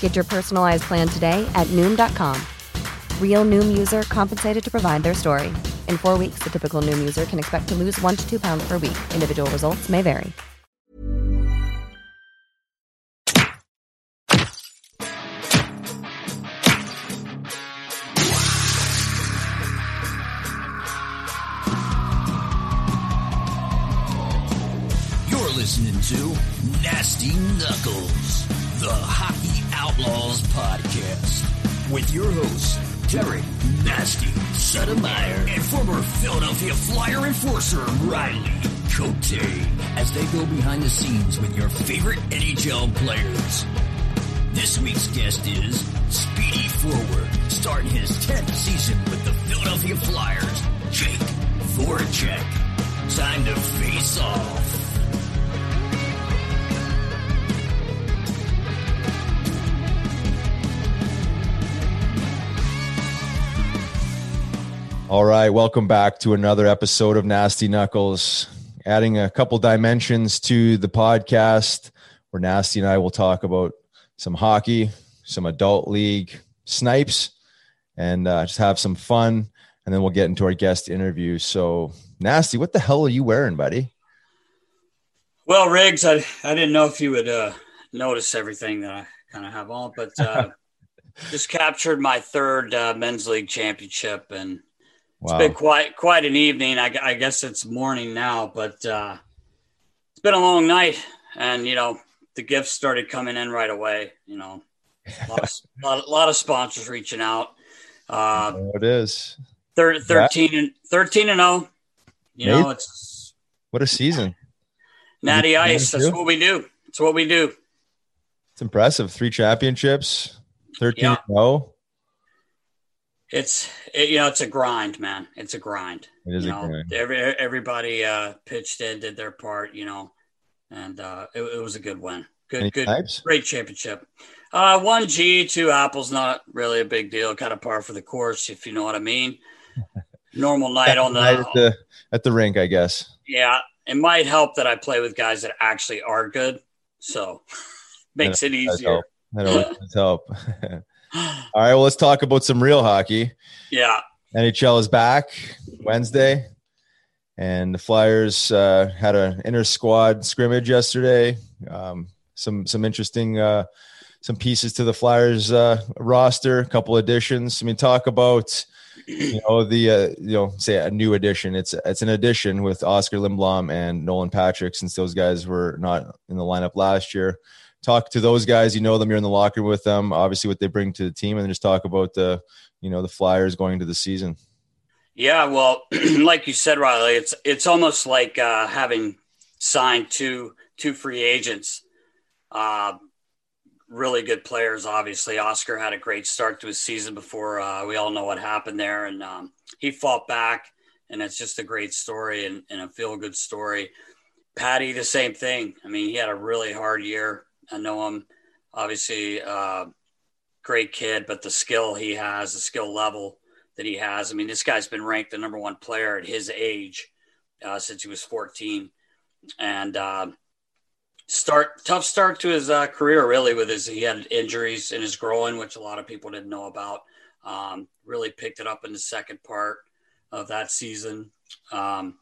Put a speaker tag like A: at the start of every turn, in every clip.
A: Get your personalized plan today at Noom.com. Real Noom user compensated to provide their story. In four weeks, the typical Noom user can expect to lose one to two pounds per week. Individual results may vary.
B: You're listening to Nasty Knuckles, the Hockey Outlaws podcast, with your hosts, Derek Nasty Sotomayor and former Philadelphia Flyer enforcer Riley Cote, as they go behind the scenes with your favorite NHL players. This week's guest is Speedy Forward, starting his 10th season with the Philadelphia Flyers, Jake Voracek. Time to face off.
C: All right, welcome back to another episode of Nasty Knuckles. Adding a couple dimensions to the podcast where Nasty and I will talk about some hockey, some adult league snipes, and uh, just have some fun. And then we'll get into our guest interview. So, Nasty, what the hell are you wearing, buddy?
D: Well, Riggs, I, I didn't know if you would uh, notice everything that I kind of have on, but uh, just captured my third uh, men's league championship, and it's
C: Wow.
D: been quite quite an evening. I, I guess it's morning now, but uh, it's been a long night, and you know the gifts started coming in right away. You know, a lot of, lot, lot of sponsors reaching out. Uh,
C: There it is.
D: thir- 13 and 13 and 0. You know, it's
C: What a season.
D: natty ice. That's what we do. It's what we do.
C: It's impressive. Three championships, 13
D: Yeah.
C: 0.
D: It's it, you know it's a grind, man. It's a grind.
C: It is
D: you
C: a grind.
D: Every everybody uh, pitched in, did their part, you know, and uh, it, it was a good win. Good,
C: Any
D: good,
C: types?
D: great championship. Uh, one G, two apples, not really a big deal. Kind of par for the course, if you know what I mean. Normal night on
C: Night at
D: the
C: the at the rink, I guess.
D: yeah. It might help that I play with guys that actually are good, so makes it easier.
C: That always help. All right, well, let's talk about some real hockey.
D: Yeah,
C: NHL is back Wednesday, and the Flyers uh, had an inter squad scrimmage yesterday. Um, some some interesting uh, some pieces to the Flyers uh, roster, a couple additions. I mean, talk about you know the uh, you know say a new addition. It's it's an addition with Oskar Lindblom and Nolan Patrick since those guys were not in the lineup last year. Talk to those guys. You know them. You're in the locker with them. Obviously, what they bring to the team, and just talk about the you know the Flyers going into the season.
D: Yeah, well, like you said, Riley, it's it's almost like uh, having signed two two free agents. Uh, really good players, obviously. Oskar had a great start to his season before uh, we all know what happened there. And um, he fought back, and it's just a great story and, and a feel good story. Patty, the same thing. I mean, he had a really hard year. I know him, obviously, uh, great kid, but the skill he has, the skill level that he has. I mean, this guy's been ranked the number one player at his age uh, since he was 14. And, uh, start tough start to his uh, career really with his he had injuries in his groin which a lot of people didn't know about um, really picked it up in the second part of that season um,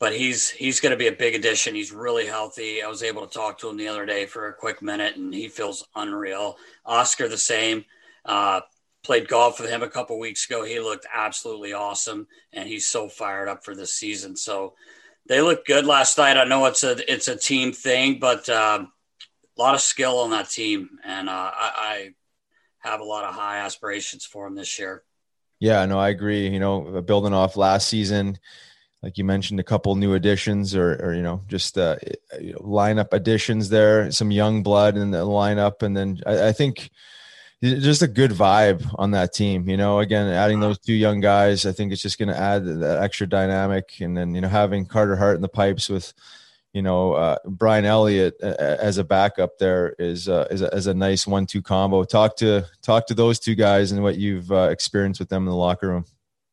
D: but he's he's going to be a big addition he's really healthy i was able to talk to him the other day for a quick minute and he feels unreal oskar the same uh, played golf with him a couple weeks ago he looked absolutely awesome and he's so fired up for this season so they looked good last night. I know it's a it's a team thing, but uh, a lot of skill on that team, and uh, I, I, have a lot of high aspirations for him this year.
C: Yeah, no, I agree. You know, building off last season, like you mentioned, a couple new additions, or, or you know, just uh, you know, lineup additions there, some young blood in the lineup, and then I, I think just a good vibe on that team. You know, again, adding those two young guys, I think it's just going to add that extra dynamic. And then, you know, having Carter Hart in the pipes with, you know, uh, Brian Elliott uh, as a backup there is uh, is, a, is a nice one-two combo. Talk to talk to those two guys and what you've uh, experienced with them in the locker room.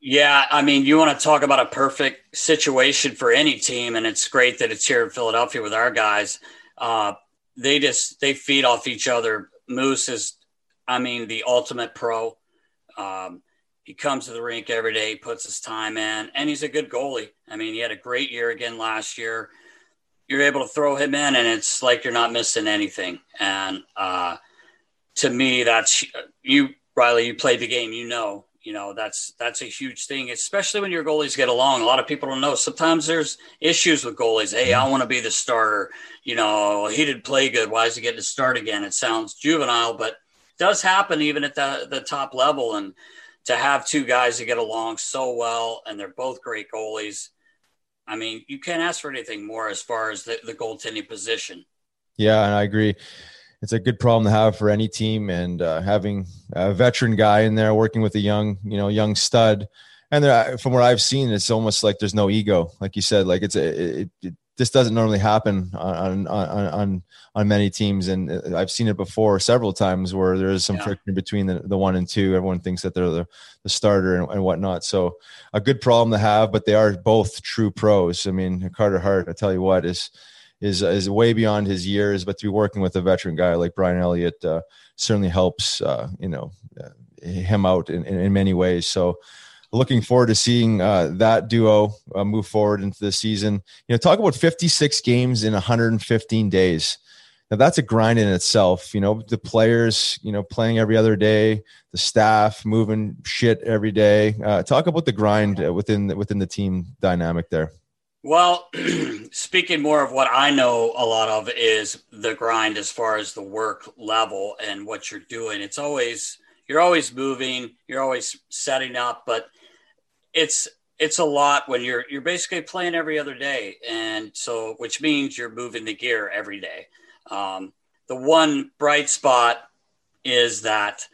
D: Yeah, I mean, you want to talk about a perfect situation for any team, and it's great that it's here in Philadelphia with our guys. Uh, they just they feed off each other. Moose is I mean, the ultimate pro. Um, he comes to the rink every day, puts his time in, and he's a good goalie. I mean, he had a great year again last year. You're able to throw him in, and it's like you're not missing anything. And uh, to me, that's you, Riley. You played the game, you know. You know that's that's a huge thing, especially when your goalies get along. A lot of people don't know. Sometimes there's issues with goalies. Hey, I want to be the starter. You know, he didn't play good. Why is he getting to start again? It sounds juvenile, but does happen even at the, the top level. And to have two guys that get along so well and they're both great goalies, I mean, you can't ask for anything more as far as the, the goaltending position.
C: Yeah, and I agree. It's a good problem to have for any team, and uh, having a veteran guy in there working with a young, you know, young stud. And there, from what I've seen, it's almost like there's no ego, like you said. Like it's a, it, it, this doesn't normally happen on, on on on many teams, and uh, I've seen it before several times where there is some yeah. friction between the, the one and two. Everyone thinks that they're the, the starter and, and whatnot. So a good problem to have, but they are both true pros. I mean, Carter Hart, I tell you what, is is is way beyond his years, but to be working with a veteran guy like Brian Elliott uh, certainly helps. Uh, you know, uh, him out in, in, in many ways. So looking forward to seeing uh, that duo uh, move forward into the season. You know, talk about 56 games in 115 days. Now that's a grind in itself. You know, the players, you know, playing every other day, the staff moving shit every day. Uh, talk about the grind within within the team dynamic there.
D: Well, speaking more of what I know a lot of is the grind as far as the work level and what you're doing. It's always you're always moving, you're always setting up, but it's it's a lot when you're you're basically playing every other day, and so which means you're moving the gear every day. Um, the one bright spot is that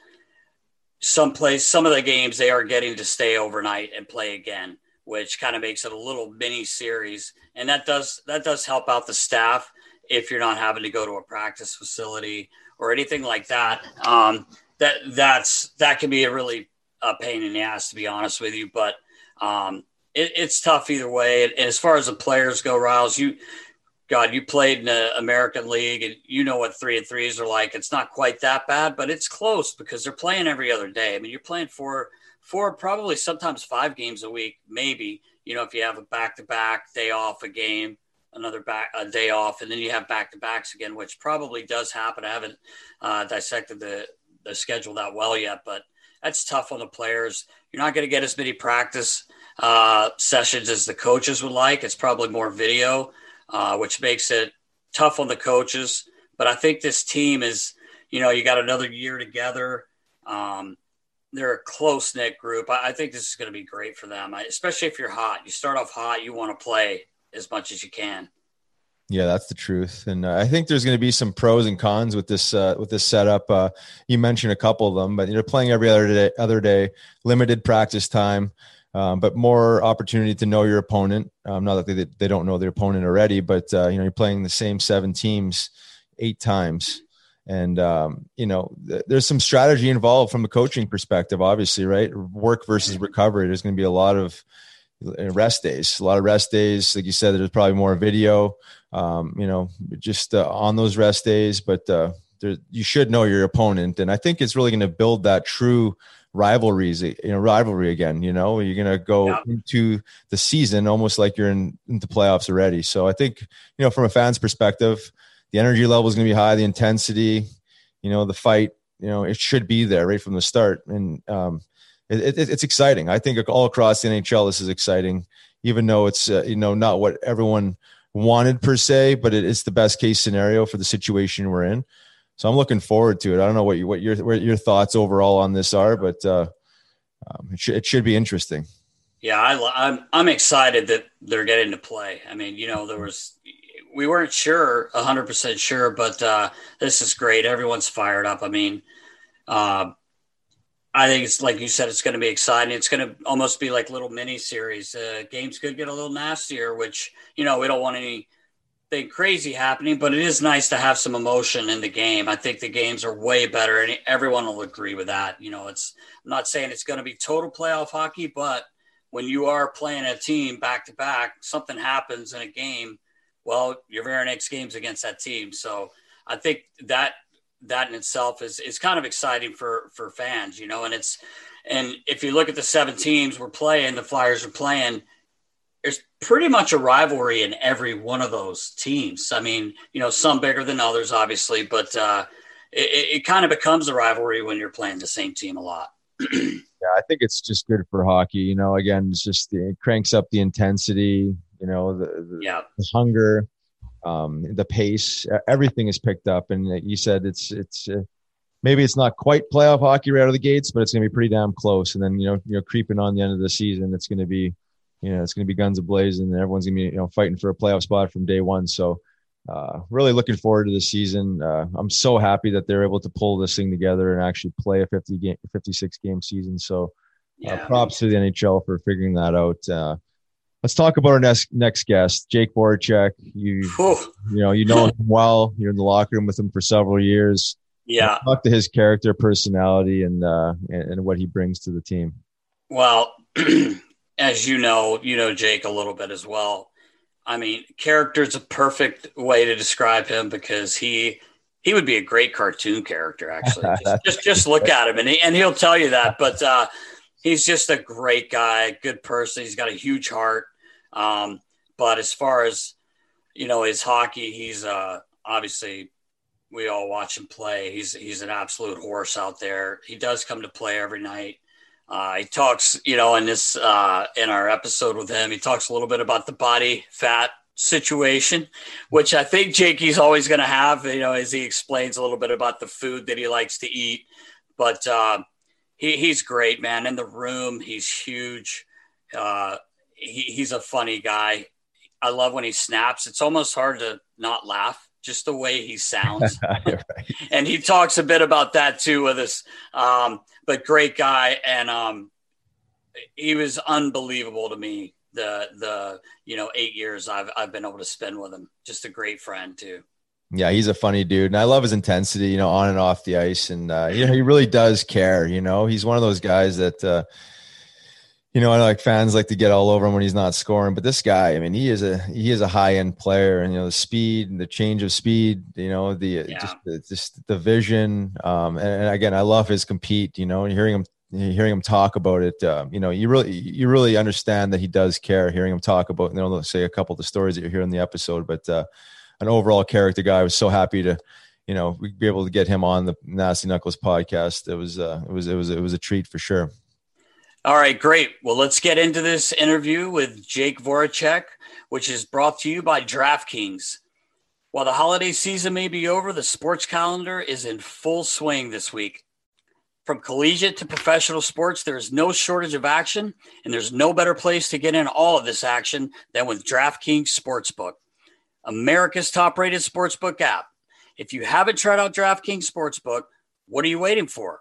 D: some place some of the games they are getting to stay overnight and play again, which kind of makes it a little mini series, and that does that does help out the staff if you're not having to go to a practice facility or anything like that. Um, that that's that can be a really a pain in the ass to be honest with you, but um, it, it's tough either way. And, as far as the players go, Riles, you, God, you played in the American League and you know what three and threes are like. It's not quite that bad, but it's close because they're playing every other day. I mean, you're playing for probably sometimes five games a week, maybe. You know, if you have a back to back day off a game, another back a day off, and then you have back to backs again, which probably does happen. I haven't uh, dissected the the schedule that well yet, but that's tough on the players. You're not going to get as many practice uh, sessions as the coaches would like. It's probably more video, uh, which makes it tough on the coaches. But I think this team is, you know, you got another year together. Um, they're a close knit group. I, I, think this is going to be great for them, I, especially if you're hot. You start off hot, you want to play as much as you can.
C: Yeah, that's the truth, and uh, I think there's going to be some pros and cons with this uh, with this setup. Uh, you mentioned a couple of them, but you're playing every other day, other day, limited practice time, um, but more opportunity to know your opponent. Um, not that they they don't know their opponent already, but uh, you know you're playing the same seven teams eight times, and um, you know th- there's some strategy involved from a coaching perspective. Obviously, right? Work versus recovery. There's going to be a lot of uh, rest days, a lot of rest days. Like you said, there's probably more video um, you know, just uh, on those rest days. But uh, there, you should know your opponent, and I think it's really going to build that true rivalries, you know, rivalry again. You know, you're going to go yeah. into the season almost like you're in into playoffs already. So I think, you know, from a fan's perspective, the energy level is going to be high, the intensity, you know, the fight, you know, it should be there right from the start, and um, it, it, it's exciting. I think all across the NHL, this is exciting, even though it's uh, you know not what everyone wanted per se, but it is the best case scenario for the situation we're in. So I'm looking forward to it. I don't know what you, what your what your thoughts overall on this are, but uh, um, it, sh- it should be interesting.
E: Yeah, I, I'm I'm excited that they're getting to play. I mean, you know, there was we weren't sure, hundred percent sure, but uh, this is great. Everyone's fired up. I mean, uh, I think it's like you said, it's going to be exciting. It's going to almost be like little mini series. Uh, games could get a little nastier, which you know we don't want anything crazy happening, but it is nice to have some emotion in the game. I think the games are way better, and everyone will agree with that. You know, it's I'm not saying it's going to be total playoff hockey, but when you are playing a team back to back, something happens in a game. Well, your very next game's against that team, so I think that that in itself is is kind of exciting for for fans, you know. And it's and if you look at the seven teams we're playing, the Flyers are playing. There's pretty much a rivalry in every one of those teams. I mean, you know, some bigger than others, obviously, but uh, it, it kind of becomes a rivalry when you're playing the same team a lot.
C: yeah, I think it's just good for hockey. You know, again, it's just it cranks up the intensity. You know, the, the,
E: yeah.
C: the hunger um, the pace, everything is picked up. And you said it's it's uh, maybe it's not quite playoff hockey right out of the gates, but it's going to be pretty damn close. And then you know you know creeping on the end of the season, it's going to be you know it's going to be guns ablazing, and everyone's going to be you know fighting for a playoff spot from day one. So. Uh, really looking forward to the season. Uh, I'm so happy that they're able to pull this thing together and actually play a 50 game, 56 game season. So, uh, yeah. props to the NHL for figuring that out. Let's talk about our next next guest, Jake Voracek. You you know you know him well. You're in the locker room with him for several years.
E: Yeah,
C: talk to his character, personality, and uh, and, and what he brings to the team.
E: Well, as you know, you know Jake a little bit as well. I mean, character is a perfect way to describe him because he he would be a great cartoon character. Actually, just just, just look at him and he, and he'll tell you that. But uh, he's just a great guy, good person. He's got a huge heart. Um, but as far as you know, his hockey, he's uh, obviously we all watch him play. He's he's an absolute horse out there. He does come to play every night. Uh, he talks, you know, in this uh, in our episode with him, he talks a little bit about the body fat situation, which I think Jakey's always going to have, you know, as he explains a little bit about the food that he likes to eat. But uh, he, he's great, man. In the room, he's huge. Uh, he, he's a funny guy. I love when he snaps. It's almost hard to not laugh just the way he sounds. And he talks a bit about that too with us. Um, but great guy. And um, he was unbelievable to me. The, the, you know, eight years I've, I've been able to spend with him. Just a great friend too.
C: Yeah, he's a funny dude, and I love his intensity, you know, on and off the ice, and uh, you know, he really does care. You know, he's one of those guys that, uh, you know, I like fans like to get all over him when he's not scoring, but this guy, I mean, he is a he is a high end player, and you know the speed and the change of speed, you know, the yeah. just the, just the vision, um, and, and, again, I love his compete. You know, and hearing him hearing him talk about it, uh, you know, you really you really understand that he does care. Hearing him talk about, you know, say a couple of the stories that you hear in the episode, but uh, an overall character guy. I was so happy to you know be able to get him on the Nasty Knuckles podcast. It was uh, it was it was it was a treat for sure.
E: All right, great. Well, let's get into this interview with Jake Voracek, which is brought to you by DraftKings. While the holiday season may be over, the sports calendar is in full swing this week. From collegiate to professional sports, there is no shortage of action, and there's no better place to get in all of this action than with DraftKings Sportsbook.
F: America's top rated sportsbook app. If you haven't tried out DraftKings Sportsbook, what are you waiting for?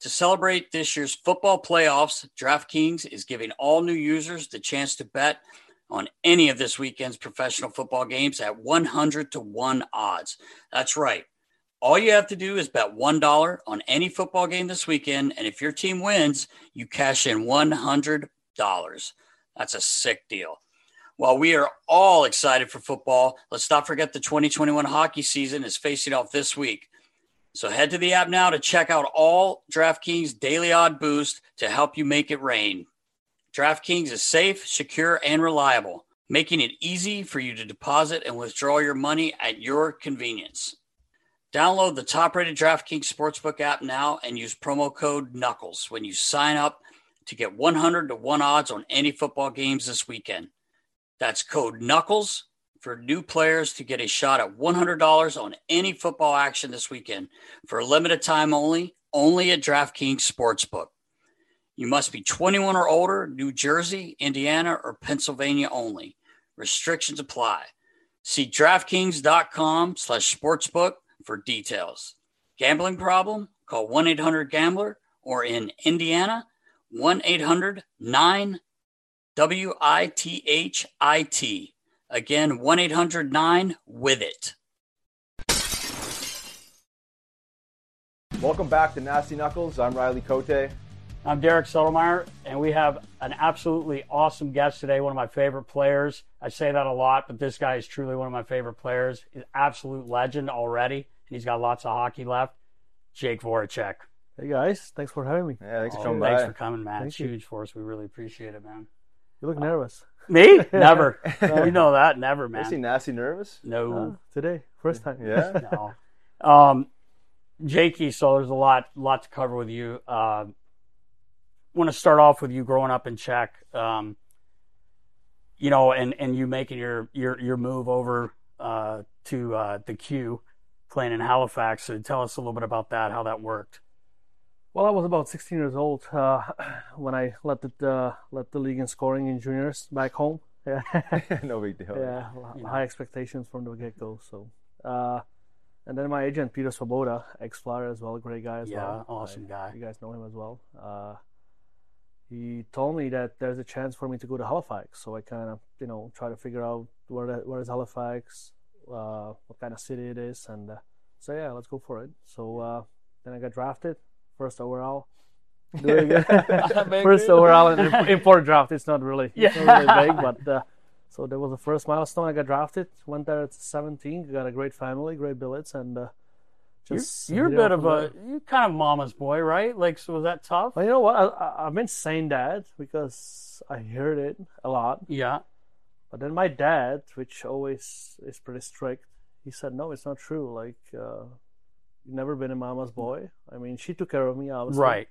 F: To celebrate this year's football playoffs, DraftKings is giving all new users the chance to bet on any of this weekend's professional football games at 100 to 1 odds. That's right. All you have to do is bet $1 on any football game this weekend. And if your team wins, you cash in $100. That's a sick deal. While we are all excited for football, let's not forget the 2021 hockey season is facing off this week. So head to the app now to check out all DraftKings daily odd boost to help you make it rain. DraftKings is safe, secure, and reliable, making it easy for you to deposit and withdraw your money at your convenience. Download the top rated DraftKings Sportsbook app now and use promo code Knuckles when you sign up to get 100 to 1 odds on any football games this weekend. That's code Knuckles for new players to get a shot at $100 on any football action this weekend for a limited time only, only at DraftKings Sportsbook. You must be 21 or older, New Jersey, Indiana, or Pennsylvania only. Restrictions apply. See DraftKings.com slash sportsbook for details. Gambling problem? Call 1-800-GAMBLER or in Indiana, 1-800-9-WITHIT. Again, 1-800-9-WITH-IT.
G: Welcome back to Nasty Knuckles. I'm Riley Cote.
D: I'm Derek Sotomayor, and we have an absolutely awesome guest today, one of my favorite players. I say that a lot, but this guy is truly one of my favorite players. He's an absolute legend already, and he's got lots of hockey left. Jake Voracek.
H: Hey guys, thanks for having me.
G: Yeah, thanks for
D: Oh,
G: coming
D: thanks
G: by.
D: for coming, man.
H: Thank
D: it's
H: you.
D: huge for us. We really appreciate it, man.
H: You look nervous.
D: Me? Never. you know that. Never,
G: I see
D: man.
G: Nasty nervous.
D: No.
H: Uh, today, first time.
G: Yeah.
D: no. Um, Jakey, so there's a lot, lot to cover with you. Um, want to start off with you growing up in Czech, um, you know, and, and you making your, your, your move over uh, to uh, the Q, playing in Halifax. So tell us a little bit about that, how that worked.
H: Well, I was about 16 years old uh, when I led the uh, led the league in scoring in juniors back home. Yeah,
G: no big deal.
H: yeah, high expectations from the get go. So, uh, and then my agent Peter Svoboda, ex Flyer as well, great guy as
D: Yeah,
H: well.
D: awesome
H: I-
D: guy.
H: You guys know him as well. Uh, he told me that there's a chance for me to go to Halifax. So I kind of, you know, try to figure out where the, where is Halifax, uh, what kind of city it is, and uh, so yeah, let's go for it. So uh, then I got drafted, first overall. Doing good. first overall in the import draft. It's not really, it's not really big, but uh, so that was the first milestone. I got drafted. Went there at 17. Got a great family, great billets, and uh,
D: You're, you're a bit of a, you're kind of mama's boy, right? Like, so was that tough?
H: Well, you know what? I, I, I've been saying that because I heard it a lot.
D: Yeah.
H: But then my dad, which always is pretty strict, he said, "No, it's not true. Like, uh, you've never been a mama's boy. I mean, she took care of me, obviously.
D: Right.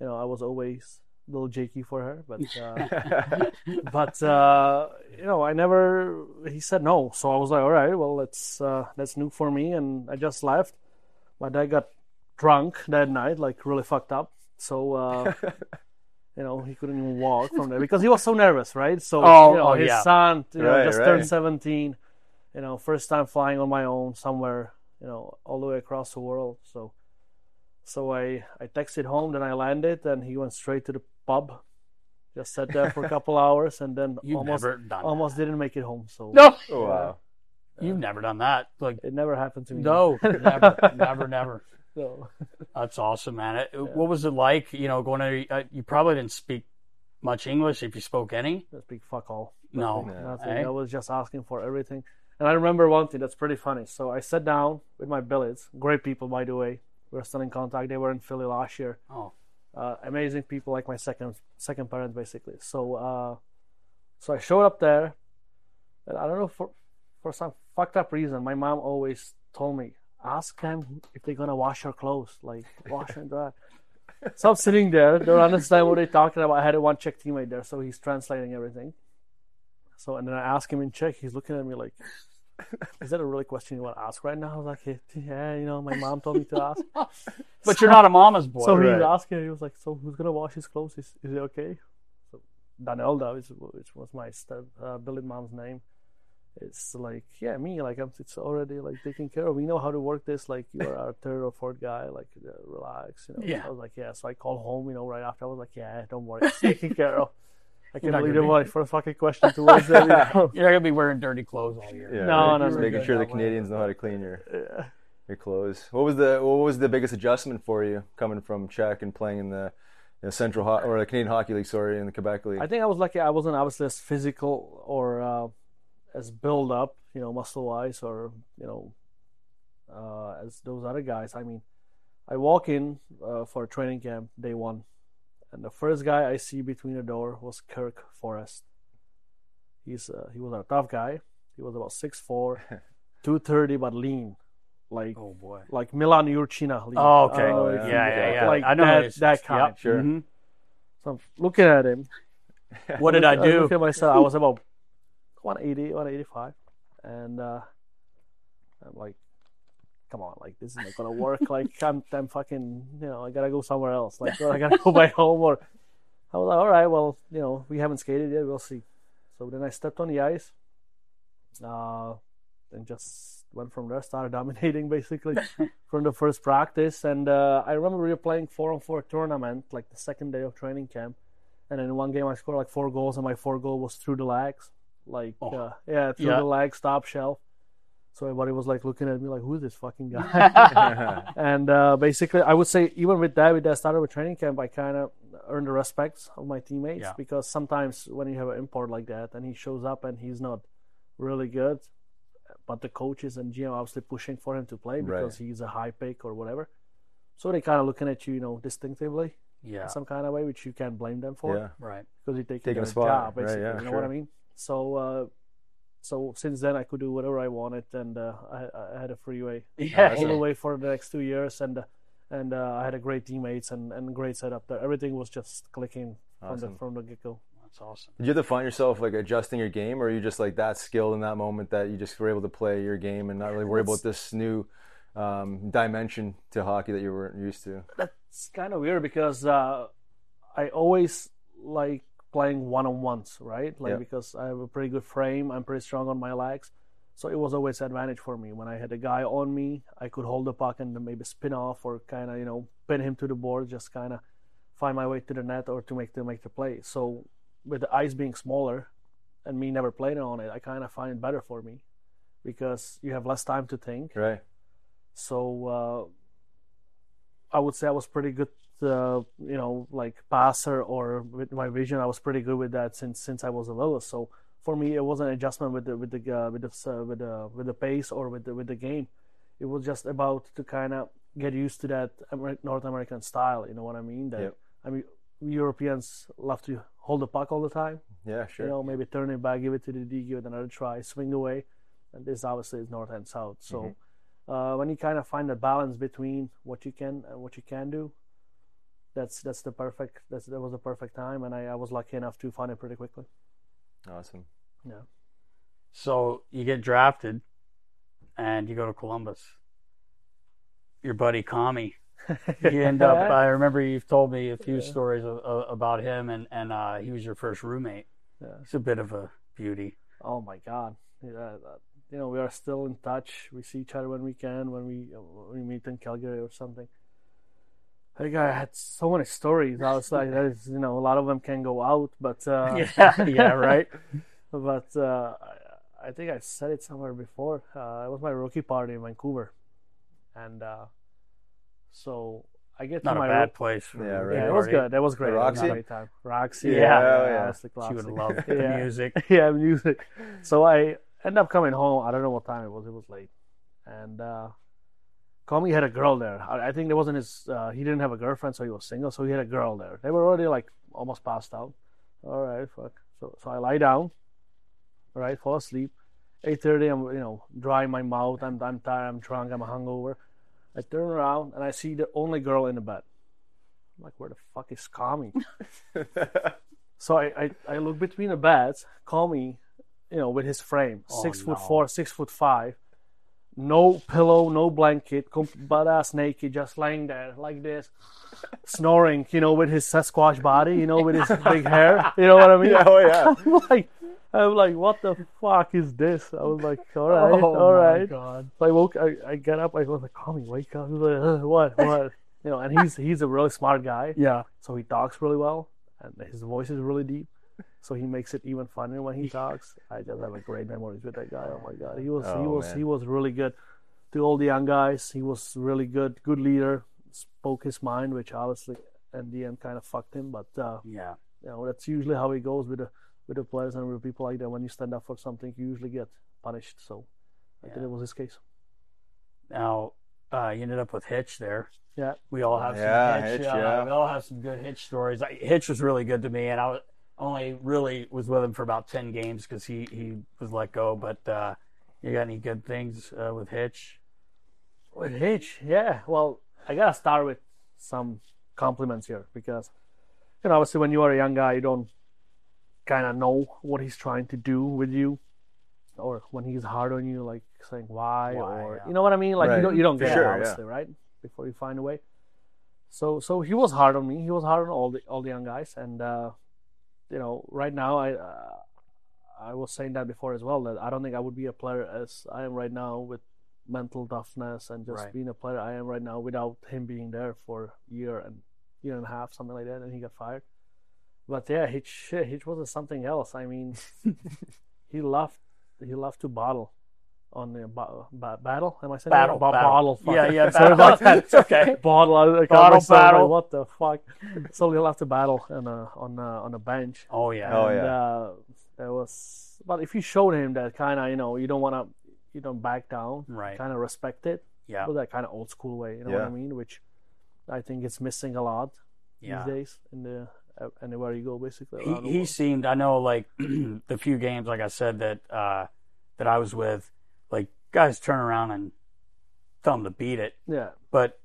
H: You know, I was always a little jakey for her, but uh, but uh, you know, I never. He said no, so I was like, all right, well, that's uh, that's new for me, and I just left. My dad got drunk that night, like really fucked up. So uh, you know, he couldn't even walk from there because he was so nervous, right? So
D: Oh,
H: you know,
D: oh,
H: his
D: yeah.
H: son, you know,
G: Right,
H: just
G: right.
H: turned seventeen. You know, first time flying on my own somewhere, you know, all the way across the world. So. So I, I texted home, then I landed, and he went straight to the pub. Just sat there for a couple hours, and then
D: You've
H: almost
D: never done
H: almost didn't make it home. So
D: No.
G: Oh, wow.
D: You've never done that. Like,
H: it never happened to me.
D: no, never, never, never.
H: So,
D: That's awesome, man. It, What was it like? You know, going to uh, you probably didn't speak much English if you spoke any.
H: just big fuck all.
D: No.
H: Nothing.
G: Yeah.
H: nothing.
D: Eh?
H: I was just asking for everything. And I remember one thing that's pretty funny. So I sat down with my billets. Great people, by the way. We're still in contact. They were in Philly last year.
D: Oh,
H: uh, amazing people like my second second parent basically so uh, so I showed up there and I don't know for for some fucked up reason my mom always told me ask them if they're gonna wash your clothes like wash and dry so I'm sitting there don't understand what they're talking about I had a one Czech teammate there so he's translating everything so and then I ask him in Czech he's looking at me like is that a really question you want to ask right now I was like yeah you know my mom told me to ask
D: but you're not a mama's boy.
H: so he was asking, he was like, "So who's gonna wash his clothes? Is, is it okay?" So Danelda, which, which was my step, uh, billet mom's name, it's like yeah me like I'm it's already like taken care of. We know how to work this. Like you are our third or fourth guy. Like uh, relax. You know.
D: Yeah.
H: I was like yeah. So I called home. You know right after I was like yeah don't worry it's taken care of. I
D: You're
H: can't believe
D: gonna
H: it
D: be-
H: was for a fucking question towards them. You know?
D: You're not gonna be wearing dirty clothes all year.
C: Yeah,
H: No,
C: right?
H: no,
C: Just
H: no,
C: making sure the
H: no,
C: Canadians know how to clean your
H: Yeah.
C: your clothes. What was the what was the biggest adjustment for you coming from Czech and playing in the you know, Central Ho- or the Canadian Hockey League? Sorry, in the Quebec League.
H: I think I was lucky. I wasn't obviously as physical or uh, as build up, you know, muscle wise, or you know, uh, as those other guys. I mean, I walk in uh, for a training camp day one, and the first guy I see between the door was Kirk Forrest. He's uh, he was a tough guy. He was about 6'4", 230, but lean, like
D: Oh boy.
H: like Milan Jurčina. Lean.
D: Oh, okay.
H: I don't know
C: Oh,
H: if
D: yeah,
H: you-
D: yeah, yeah.
H: Like
D: I know
H: that,
D: it is.
H: that kind.
D: Yep.
C: Sure.
D: Mhm.
H: So I'm looking at him.
D: What did I
H: look-
D: do?
H: look at myself. I was about 180, 185, and uh, I'm like, come on, like this is not gonna work. like I'm, I'm fucking, you know, I gotta go somewhere else. Like I gotta go back home. Or I was like, all right, well, you know, we haven't skated yet. We'll see. So then I stepped on the ice, uh, and just went from there. Started dominating basically from the first practice. And uh, I remember we were playing four on four tournament, like the second day of training camp. And in one game I scored like four goals, and my four goal was through the legs, like
D: Oh.
H: uh, yeah, through
D: Yeah.
H: the legs, top shelf. So everybody was like looking at me like, "Who's this fucking guy?" and uh, basically, I would say even with that, with that started with training camp, I kind of earned the respect of my teammates
D: Yeah.
H: because sometimes when you have an import like that and he shows up and he's not really good, but the coaches and GM are obviously pushing for him to play
C: Right.
H: because he's a high pick or whatever. So they kind of looking at you, you know, distinctively
D: Yeah.
H: in some kind of way, which you can't blame them for
C: yeah.
D: Right.
H: because you're taking,
C: Taking a spot,
H: job,
C: right,
H: basically.
C: yeah,
H: you know
C: sure.
H: what I mean? So, uh, so since then I could do whatever I wanted, and uh, I, I had a freeway
D: Yeah.
H: all the way for the next two years, and uh, and uh, I had a great teammates and, and great setup there. Everything was just clicking from
C: Awesome.
H: the from the get go.
D: That's awesome.
C: Did you have to find yourself like adjusting your game, or are you just like that skilled in that moment that you just were able to play your game and not really worry about this new um, dimension to hockey that you weren't used to?
H: That's kind of weird because uh, I always like playing one on ones, right? Like
C: Yeah.
H: because I have a pretty good frame, I'm pretty strong on my legs, so it was always an advantage for me. When I had a guy on me, I could hold the puck and maybe spin off or kind of you know pin him to the board, just kind of find my way to the net or to make to make the play. So with the ice being smaller and me never playing on it, I kind of find it better for me because you have less time to think.
C: Right.
H: So uh, I would say I was pretty good, uh, you know, like passer or with my vision. I was pretty good with that since since I was a little. So for me, it wasn't an adjustment with the with the uh, with the uh, with the with the pace or with the with the game. It was just about to kind of get used to that Amer- North American style. You know what I mean? That
C: Yep.
H: I mean, Europeans love to hold the puck all the time.
C: Yeah. Sure.
H: You know, maybe turn it back, give it to the D, give it another try, swing away. And this obviously is north and south. So
C: Mm-hmm.
H: uh, when you kind of find a balance between what you can and what you can do, that's that's the perfect. That's that was the perfect time, and I, I was lucky enough to find it pretty quickly.
C: awesome.
H: Yeah.
D: So you get drafted, and you go to Columbus. Your buddy Kami, you end up. I remember you've told me a few stories of, of, about him, and and uh, he was your first roommate.
H: Yeah.
D: He's a bit of a beauty.
H: Oh my God. Yeah, you know, we are still in touch. We see each other when we can, when we when we meet in Calgary or something. I think I had so many stories. I was like, there's, you know, a lot of them can go out, but uh,
D: Yeah, yeah, right.
H: but uh, I, I think I said it somewhere before. Uh, it was my rookie party in Vancouver, and uh, so I get
D: Not
H: to
D: a
H: my
D: bad
H: roo-
D: place.
C: Yeah, right.
H: Yeah, it was good. That was great. It was
C: Roxy?
H: a great time. Roxy,
D: Yeah,
C: yeah, yeah.
H: honestly,
D: She would love the
H: Yeah.
D: music.
H: yeah, music. So I end up coming home. I don't know what time it was. It was late, and uh, Comey had a girl there. I, I think there wasn't his. Uh, he didn't have a girlfriend, so he was single. So he had a girl there. They were already like almost passed out. All right, fuck. So so I lie down. All right, fall asleep. Eight thirty. I'm you know drying my mouth. I'm I'm tired. I'm drunk. I'm hungover. I turn around and I see the only girl in the bed. I'm like, where the fuck is Kami? So I, I, I look between the beds, call you know, with his frame,
D: Oh,
H: six foot four, six foot five, no pillow, no blanket, com- butt ass naked, just laying there like this, snoring, you know, with his Sasquatch body, you know, with his big hair, you know what I mean?
C: Yeah, oh, yeah.
H: I'm like, I'm like, what the fuck is this? I was like, all right,
D: oh
H: all
D: my. God.
H: So I woke, I, I get up, I was like, call me, wake up. He was like, uh, what, what? You know, and he's he's a really smart guy,
D: Yeah.
H: so he talks really well, and his voice is really deep, so he makes it even funnier when he talks. I just have a great memories with that guy. Oh my god, he was he
C: Oh,
H: was
C: man.
H: he was really good to all the young guys. He was really good, good leader. Spoke his mind, which obviously in the end kind of fucked him, but uh,
D: Yeah.
H: you know that's usually how it goes with the with the players and with people like that. When you stand up for something, you usually get punished. So I think it was his case.
D: Now, uh, you ended up with Hitch there.
H: Yeah.
D: We all have
C: Yeah,
D: some Hitch.
C: Hitch,
D: uh,
C: yeah.
D: We all have some good Hitch stories. I, Hitch was really good to me, and I was, only really was with him for about ten games because he he was let go. But uh, you got any good things uh, with Hitch?
H: With Hitch, yeah. Well, I gotta start with some compliments here because, you know, obviously when you are a young guy, you don't kind of know what he's trying to do with you, or when he's hard on you, like saying why,
D: Why,
H: or
D: yeah.
H: you know what I mean. Like you don't you don't get
C: sure,
H: it
C: yeah.
H: obviously, right? Before you find a way. So so he was hard on me. He was hard on all the all the young guys, and uh, you know, right now I. Uh, I was saying that before as well that I don't think I would be a player as I am right now with mental toughness and just
D: Right.
H: being a player I am right now without him being there for a year and year and a half, something like that, and he got fired. But yeah, Hitch, shit, Hitch was something else. I mean, he loved he loved to bottle on the ba- ba- battle. Am I saying
D: Battle,
H: that? Ba-
D: battle.
H: bottle? fuck.
D: Yeah, yeah,
H: Sorry
D: battle.
H: about that.
D: It's okay.
H: Bottle. I, I
D: Bottle,
H: myself like,
D: battle.
H: what the fuck? so he'll have to battle on a on a, on a bench.
D: Oh yeah.
C: Oh, yeah.
H: Uh, there was, but if you showed him that kind of, you know, you don't want to, you don't back down,
D: Right.
H: Kind of respect it,
D: Yeah.
H: but that kind of old school way, you know what I mean? Which I think it's missing a lot
D: Yeah.
H: these days in the uh, anywhere you go, basically.
D: he, he seemed I know like the few games like I said that uh that I was with like guys turn around and tell him to beat it
H: yeah.
D: but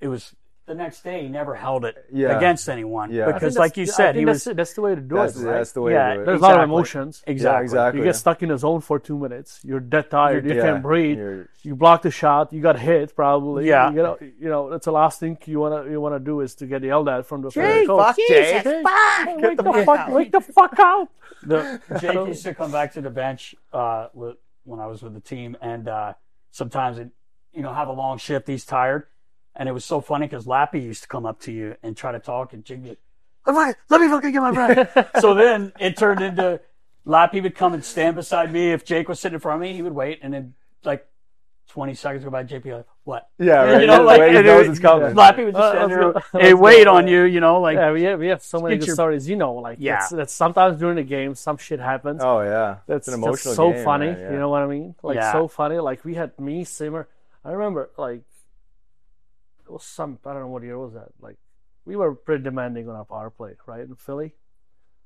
D: it was the next day he never held it
C: Yeah.
D: against anyone
C: Yeah.
D: Because like you said he
H: that's,
D: was
H: that's the way to do
C: That's,
H: it. Right?
C: that's the way
D: Yeah,
C: to do it.
H: There's a lot of emotions.
D: exactly
C: Yeah, exactly.
H: You get stuck in a zone for two minutes. You're dead tired. You
C: Yeah,
H: can't breathe.
C: you're-
H: You block the shot. You got hit probably.
D: Yeah.
H: You know, you know that's the last thing you wanna you wanna do is to get yelled at from the
D: Jake,
H: coach.
C: fuck Jake.
H: Jake,
D: Get
H: wake
D: the
H: the,
D: fuck
H: fuck,
D: out.
H: wake the fuck out.
D: the Jake used to come back to the bench uh, with, when I was with the team, and uh, sometimes it, you know, have a long shift. He's tired, and it was so funny because Lappy used to come up to you and try to talk, and Jake, would "All right, let me fucking get my breath. so then it turned into Lappy would come and stand beside me if Jake was sitting in front of me. He would wait, and then like. 20 seconds go by, JP, like, what?
C: Yeah, right.
D: You know, like,
C: he
D: and
C: knows
D: it-
C: it's coming.
D: Lappy would just
H: Uh,
D: stand
H: let's
D: there, hey, wait on you, you know, like,
H: yeah, we have, we have so many good
D: your-
H: stories. You know, like
D: Yeah.
H: that's, that's sometimes during the game, some shit happens.
C: Oh yeah,
H: That's
C: an
H: just
C: emotional
H: so
C: game,
H: funny.
C: man, yeah.
H: You know what I mean? Like
D: Yeah.
H: so funny. Like we had me, Simmer. I remember like it was some I don't know what year was that. Like we were pretty demanding on our power play, right? In Philly.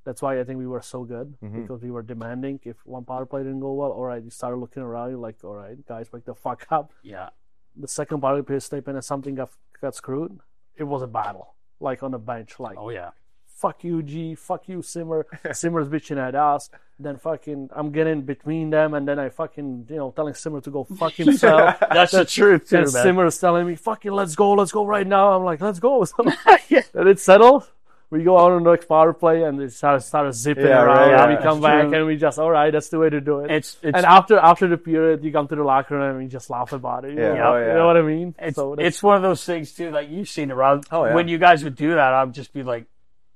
H: That's why I think we were so good
C: Mhm.
H: because we were demanding. If one power play didn't go well, all right, you started looking around. You're like, all right, guys, wake the fuck up.
D: yeah.
H: The second power play in and something got got screwed. It was a battle, like on the bench, like
D: Oh, yeah.
H: fuck you, G, fuck you, Simmer. Simmer's bitching at us. Then fucking, I'm getting between them, and then I fucking, you know, telling Simmer to go fuck himself.
D: That's the truth, too,
H: and
D: man.
H: Simmer's telling me, fucking, let's go, let's go right now. I'm like, let's go. Yeah. And it settled. We go out on the next power play, and they start started zipping
C: Yeah,
H: around.
C: right,
H: and
C: yeah.
H: we come back,
D: true.
H: and we just, all right, that's the way to do it.
D: It's, it's,
H: and after after the period, you come to the locker room and you just laugh about it. You,
C: Yeah,
H: know?
C: oh,
H: you know what I mean?
D: It's,
H: so
D: it's one of those things too. Like you've seen around
C: Oh, yeah.
D: When you guys would do that, I'd just be like,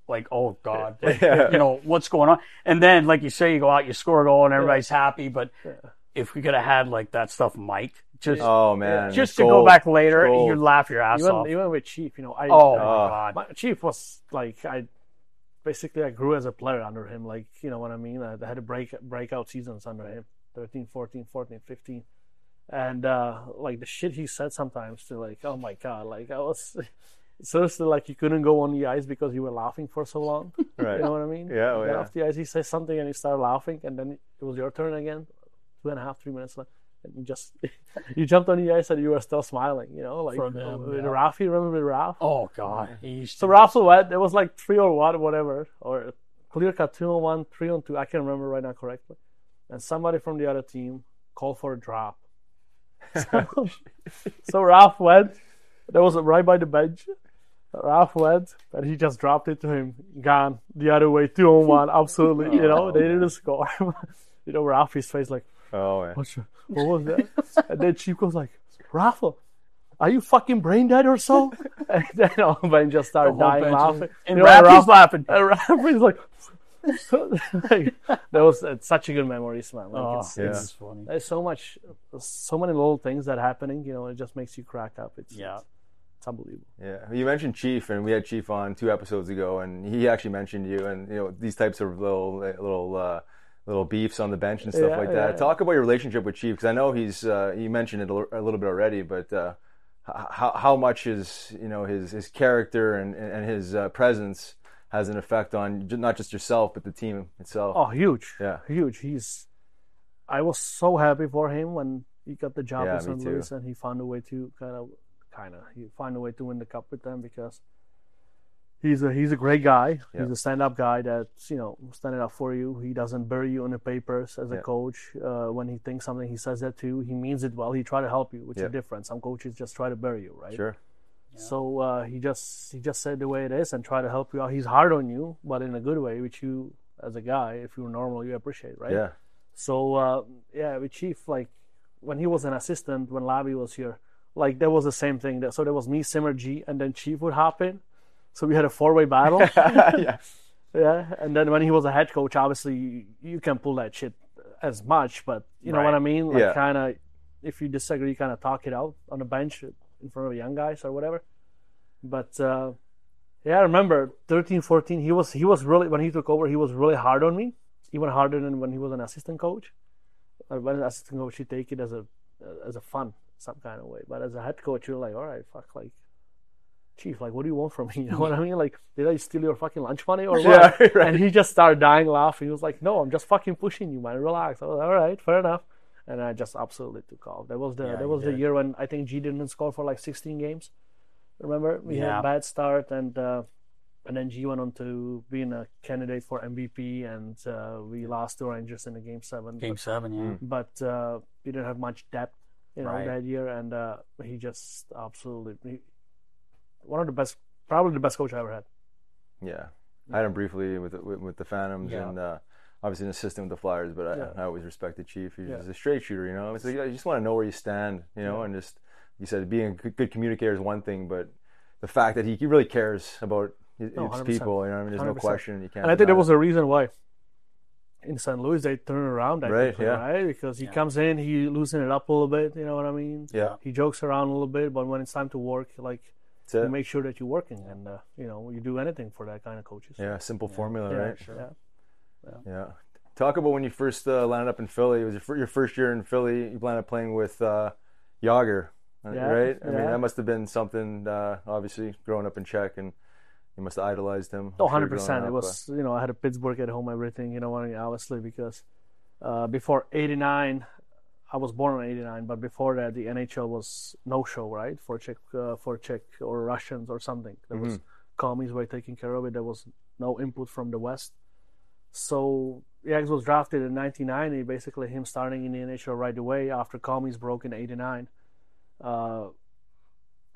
D: like, oh god, like,
C: Yeah.
D: you know what's going on. And then, like you say, you go out, you score a goal, and everybody's happy. But if we could have had like that stuff, Mike, just
C: Oh man,
D: just
C: it's
D: to go back later,
C: Gold.
D: you'd laugh your ass
H: even,
D: off.
H: even with Chief, you know, I
D: oh my
C: Oh.
D: god,
H: my chief was like I basically I grew as a player under him like you know what I mean I had a break breakout seasons under him 13 14 14 15 and uh like the shit he said sometimes to like oh my god like I was seriously like you couldn't go on the ice because you were laughing for so long
C: Right.
H: you know what I mean
C: Yeah, oh, yeah.
H: off the ice he says something and you start laughing and then it was your turn again two and a half three minutes left and you just you jumped on the ice and you were still smiling you know like
D: From him,
H: with
D: yeah.
H: Rafi remember with Raf
D: oh god. He used
H: so
D: to,
H: Ralph went. It was like three or one, whatever, or clear cut two on one, three on two. I can't remember right now correctly. And somebody from the other team called for a drop. So, so went. That was right by the bench, Ralph went and he just dropped it to him. Gone the other way, two on one. Absolutely, you oh, know they didn't score. you know Ralphie's face like,
G: Oh, yeah.
H: What's your, what was that? and then Chief goes like, Rafa, are you fucking brain dead or so? and then all Ben just started dying
D: bench
H: laughing.
D: and
H: You know,
D: Raffy's
H: Ralph-
D: laughing.
H: And Raffy's like, like, that was it's such a good memories, man. Like
D: Oh,
H: it's,
G: Yeah.
H: it's
D: it's funny.
H: there's so much, so many little things that are happening. You know, it just makes you crack up. It's
D: Yeah.
H: it's unbelievable.
G: Yeah, you mentioned Chief, and we had Chief on two episodes ago, and he actually mentioned you, and you know these types of little little uh, little beefs on the bench and stuff
H: Yeah,
G: like that.
H: yeah.
G: Talk about your relationship with Chief, because I know he's uh, you mentioned it a little bit already, but uh, how how much is you know his his character and and his uh, presence has an effect on not just yourself but the team itself.
H: Oh, huge.
G: Yeah.
H: huge. He's. I was so happy for him when he got the job
G: Yeah,
H: in St. Louis, and he found a way to kind of, kind of, he found a way to win the cup with them because he's a he's a great guy.
G: Yeah.
H: He's a stand-up guy that's you know standing up for you. He doesn't bury you in the papers as a coach. Uh, when he thinks something, he says that too. He means it well. He try to help you, which
G: Yeah.
H: is different. Some coaches just try to bury you, right?
G: Sure.
H: So uh, he just he just said the way it is and try to help you out. He's hard on you, but in a good way, which you as a guy, if you're normal, you appreciate, right?
G: Yeah.
H: So uh, yeah, with Chief, like when he was an assistant, when Lavi was here, like there was the same thing. That so there was me, Simmer G, and then Chief would hop in. So we had a four-way battle.
G: yeah.
H: yeah, and then when he was a head coach, obviously you, you can pull that shit as much, but you know what I mean. Like
G: Yeah.
H: kind of, if you disagree, kind of talk it out on the bench in front of young guys or whatever. But uh, yeah, I remember 13, 14, He was he was really when he took over, he was really hard on me, even harder than when he was an assistant coach. When an assistant coach, you take it as a as a fun some kind of way, but as a head coach, you're like, all right, fuck, like. Chief, like, what do you want from me? You know what I mean? Like, did I steal your fucking lunch money or what?
G: Yeah, right.
H: And he just started dying laughing. He was like, "No, I'm just fucking pushing you, man. Relax." I was like, "All right, fair enough." And I just absolutely took off. That was the
D: Yeah,
H: that was the year when I think G didn't score for like 16 games. Remember, we had a bad start, and uh, and then G went on to being a candidate for MVP, and uh, we lost to Rangers in the game seven.
D: Game seven, yeah.
H: But uh, we didn't have much depth, you know,
D: Right.
H: that year, and uh, he just absolutely he, one of the best, probably the best coach I ever had.
G: Yeah, I had him briefly with with, with the Phantoms
H: Yeah.
G: and uh, obviously an assistant with the Flyers. But I,
H: Yeah.
G: I always respected Chief. He's
H: Yeah.
G: just a straight shooter, you know. It's like, you just want to know where you stand, you know,
H: Yeah.
G: and just you said being a good, good communicator is one thing, but the fact that he, he really cares about his,
H: No,
G: his people, you know, I mean, there's no
H: 100%.
G: question. You can't.
H: And I think there was
G: it.
H: a reason why in St. Louis they turn around that
G: Right,
H: quickly,
G: yeah.
H: right? Because he comes in, he loosen it up a little bit, you know what I mean?
G: Yeah.
H: He jokes around a little bit, but when it's time to work, like
G: That's
H: you make sure that you're working and uh, you know you do anything for that kind of coaches.
G: Yeah, simple formula,
H: yeah,
G: right?
H: yeah.
G: Yeah. Talk about when you first uh, landed up in Philly. It was your, your first year in Philly. You landed up playing with uh, Jagr, uh,
H: Yeah,
G: right? I mean, that must have been something. Uh, obviously, growing up in Czech, and you must have idolized him.
H: Oh, 100 percent. It
G: uh,
H: was you know I had a Pittsburgh at home, everything. You know what I mean? Obviously because uh, before '89, I was born in '89, but before that the NHL was no show, right? For Czech, uh, for Czech or Russians or something. There was commies were taking care of it. There was no input from the West. So Yags was drafted in 1990. Basically, him starting in the NHL right away after commies broke in '89. Uh,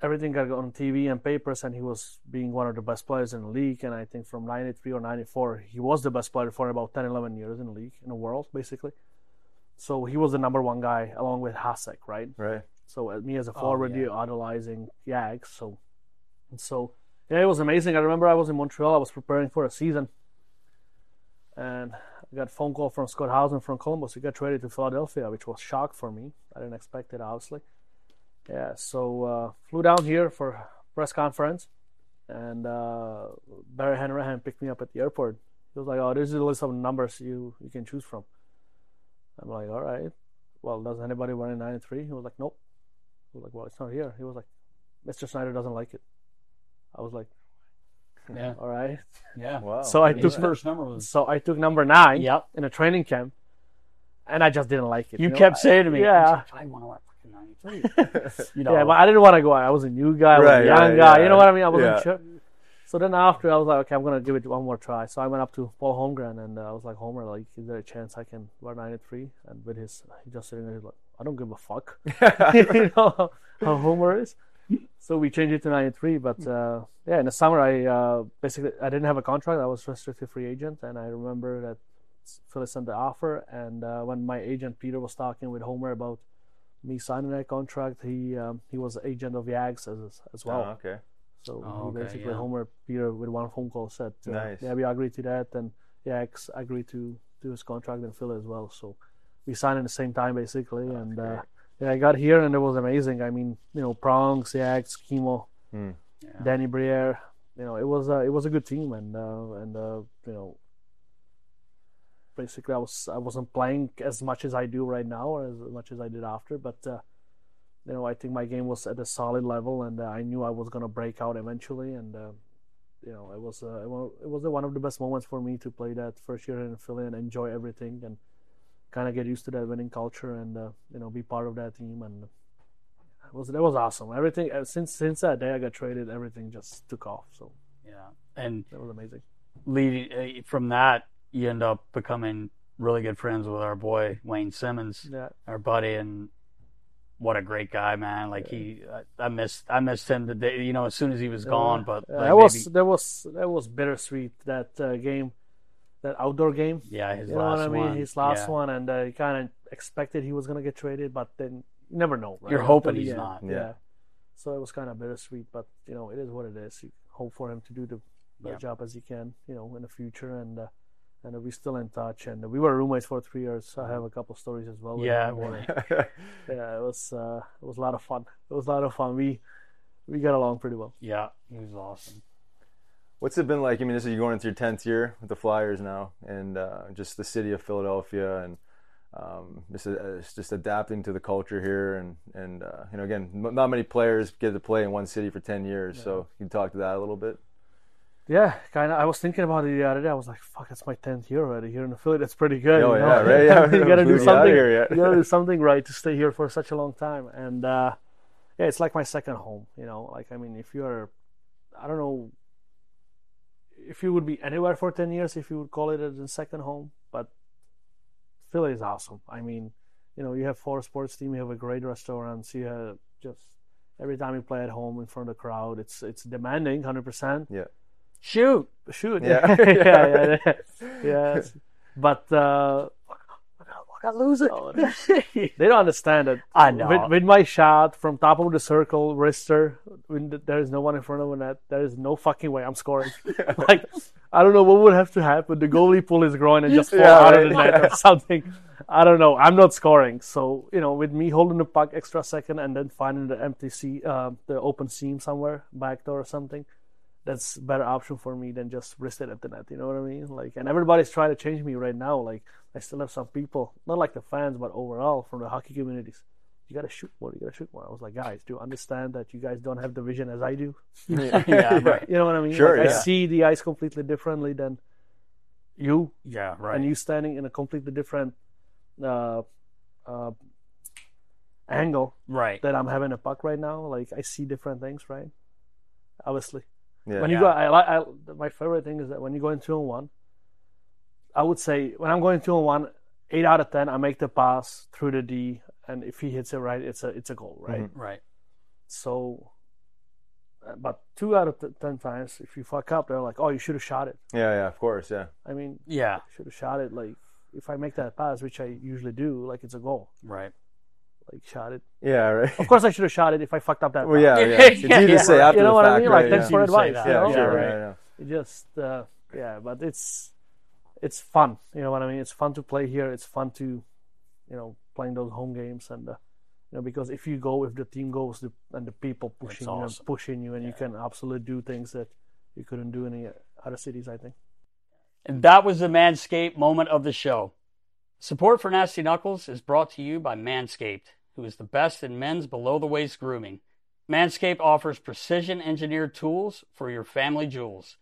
H: everything got on TV and papers, and he was being one of the best players in the league. And I think from '93 or '94, he was the best player for about 10, 11 years in the league, in the world, basically. So he was the number one guy along with Hasek, right?
G: right.
H: So uh, me as a
D: Oh,
H: forward,
D: yeah.
H: you idolizing Yags. So, and so yeah, it was amazing. I remember I was in Montreal. I was preparing for a season, and I got a phone call from Scott Howson from Columbus. He got traded to Philadelphia, which was shock for me. I didn't expect it, obviously. Yeah, so uh, flew down here for press conference, and uh, Barry Hanrahan picked me up at the airport. He was like, "Oh, this is a list of numbers you you can choose from." I'm like, "All right." Well, does anybody run in '93? He was like, "Nope." I was like, "Well, it's not here." He was like, "Mr. Snyder doesn't like it." I was like,
D: Yeah.
H: "All right."
D: Yeah.
G: Wow.
H: So I
D: His
H: took
D: first number was.
H: so I took number nine
D: Yep.
H: in a training camp, and I just didn't like it.
D: You
H: know?
D: kept saying to me,
H: Yeah.
D: I want to wear fucking 93. you know,
H: Yeah, but I didn't want to go. I was a new guy, I was
G: Right,
H: a young
G: right,
H: guy.
G: yeah.
H: You know what I mean? I wasn't
G: Yeah.
H: sure. So then after, I was like, okay, I'm gonna give it one more try. So I went up to Paul Holmgren and uh, I was like, Homer, like, is there a chance I can wear 93? And with his, he just sitting there, he's like, I don't give a fuck. you know how, how Homer is. so we changed it to 93 but uh, yeah in the summer i uh, basically i didn't have a contract i was restricted free agent and i remember that philly sent the offer and uh, when my agent peter was talking with homer about me signing that contract he um, he was the agent of yags as, as well
C: Oh, okay.
H: So
D: Oh, okay,
H: basically
D: yeah.
H: homer peter with one phone call said uh,
C: Nice.
H: yeah we agreed to that and yags agreed to do his contract in philly as well so we signed at the same time basically and uh, yeah, I got here and it was amazing. I mean, you know, Prongs, Yags, Kimmo,
C: Hmm.
H: Danny Briere. You know, it was uh, it was a good team, and uh, and uh, you know, basically I was I wasn't playing as much as I do right now, or as much as I did after, but uh, you know, I think my game was at a solid level, and uh, I knew I was gonna break out eventually, and uh, you know, it was uh, it was one of the best moments for me to play that first year in Philly and enjoy everything and kind of get used to that winning culture and uh, you know be part of that team and it was that was awesome. Everything uh, since since that day I got traded, everything just took off. So
D: Yeah, and
H: that was amazing.
D: leading uh, from that, you end up becoming really good friends with our boy Wayne Simmonds,
H: Yeah,
D: our buddy, and what a great guy, man! Like he, I, I missed, I missed him the day, you know, as soon as he was gone. But
H: Uh,
D: like,
H: that was
D: maybe-
H: that was that was bittersweet that uh, game, that outdoor game.
D: yeah, his
H: you know
D: last
H: what I mean?
D: one.
H: His last
D: yeah.
H: one, and uh, you kind of expected he was gonna get traded, but then you never know. Right?
D: You're hoping
H: the
D: he's
H: end.
D: not.
H: Yeah.
C: Yeah.
H: So it was kind of bittersweet, but you know it is what it is. You hope for him to do the best
D: Yeah.
H: job as he can, you know, in the future, and uh, and we're still in touch. And we were roommates for three years. I have a couple stories as well.
D: Yeah,
H: him, yeah, it was uh, it was a lot of fun. It was a lot of fun. We we got along pretty well.
D: Yeah, he was awesome.
C: What's it been like? I mean, this is you're going into your tenth year with the Flyers now, and uh, just the city of Philadelphia, and um, just uh, just adapting to the culture here, and and uh, you know, again, m- not many players get to play in one city for ten years. So you can talk to that a little bit.
H: Yeah, kind of. I was thinking about it the other day. I was like, "Fuck, it's my tenth year already here in Philly. That's pretty good."
C: Oh,
H: you know?
C: yeah, right? Yeah,
H: you gotta do something.
C: here yet.
H: you gotta do something right to stay here for such a long time. And uh, yeah, it's like my second home. You know, like I mean, if you're, I don't know, if you would be anywhere for ten years, if you would call it a second home, but Philly is awesome. I mean, you know, you have four sports team, you have a great restaurants, you have just every time you play at home in front of the crowd, it's it's demanding, hundred percent.
C: Yeah.
D: Shoot,
H: Shoot,
C: Yeah.
H: yeah, yeah, yeah. yes. But uh, I got lose it. they don't understand it.
D: I know.
H: With, with my shot from top of the circle, wrister, when th- there is no one in front of the net, there is no fucking way I'm scoring. like, I don't know what would have to happen. The goalie pull his groin and just fall
C: Yeah,
H: out
C: right.
H: of the net or something. I don't know. I'm not scoring. So you know, with me holding the puck extra second and then finding the empty seam, uh, the open seam somewhere, back door or something, that's a better option for me than just wrist it at the net. You know what I mean? Like, and everybody's trying to change me right now. Like, I still have some people, not like the fans, but overall from the hockey communities. You gotta shoot more. You gotta shoot more. I was like, guys, do you understand that you guys don't have the vision as I do?
D: yeah, right.
H: You know what I mean?
C: Sure,
H: Like, I see the ice completely differently than you,
D: Yeah, right.
H: and you standing in a completely different uh, uh, angle
D: right.
H: that I'm having a puck right now. Like I see different things, right? Obviously,
C: Yeah.
H: when you
D: Yeah.
H: go, I like. I, my favorite thing is that when you go in two and one, I would say when I'm going two and one, eight out of ten, I make the pass through the D, and if he hits it right, it's a it's a goal, right?
D: Right.
H: So, uh, but two out of t- ten times, if you fuck up, they're like, "Oh, you should have shot it."
C: yeah, yeah, of course, yeah.
H: I mean,
D: Yeah.
H: should have shot it. Like if I make that pass, which I usually do, like it's a goal.
D: Right.
H: Like shot it.
C: Yeah, right.
H: Of course, I should have shot it if I fucked up that.
C: Well,
H: pass.
C: yeah, yeah. It's easy to say after
H: you know
C: the
H: what
C: fact,
H: I mean?
C: right?
H: Like thanks
C: yeah.
H: for advice.
D: that.
H: You know?
C: yeah, sure,
D: right.
C: yeah, yeah.
H: It just uh, yeah, but it's it's fun. You know what I mean? It's fun to play here. It's fun to you know playing those home games and uh, you know because if you go, if the team goes, the, and the people pushing you and pushing you, and you can absolutely do things that you couldn't do in any other cities. I think.
D: And that was the Manscaped moment of the show. Support for Nasty Knuckles is brought to you by Manscaped, who is the best in men's below the waist grooming. Manscaped offers precision engineered tools for your family jewels.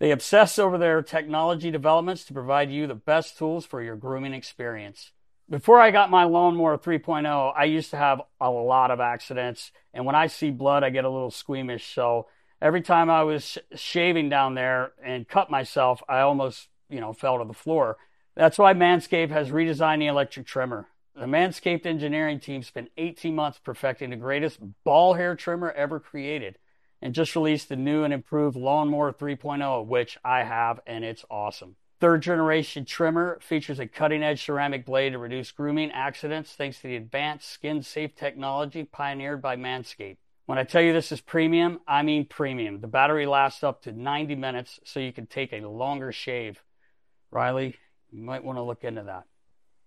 D: They obsess over their technology developments to provide you the best tools for your grooming experience. Before I got my lawnmower 3.0, I used to have a lot of accidents, and when I see blood, I get a little squeamish. So every time I was sh- shaving down there and cut myself, I almost, you know, fell to the floor. That's why Manscaped has redesigned the electric trimmer. The Manscaped engineering team spent 18 months perfecting the greatest ball hair trimmer ever created and just released the new and improved Lawnmower 3.0, which I have, and it's awesome. Third generation trimmer features a cutting edge ceramic blade to reduce grooming accidents thanks to the advanced skin safe technology pioneered by Manscaped. When I tell you this is premium, I mean premium. The battery lasts up to 90 minutes, so you can take a longer shave. Riley, you might want to look into that.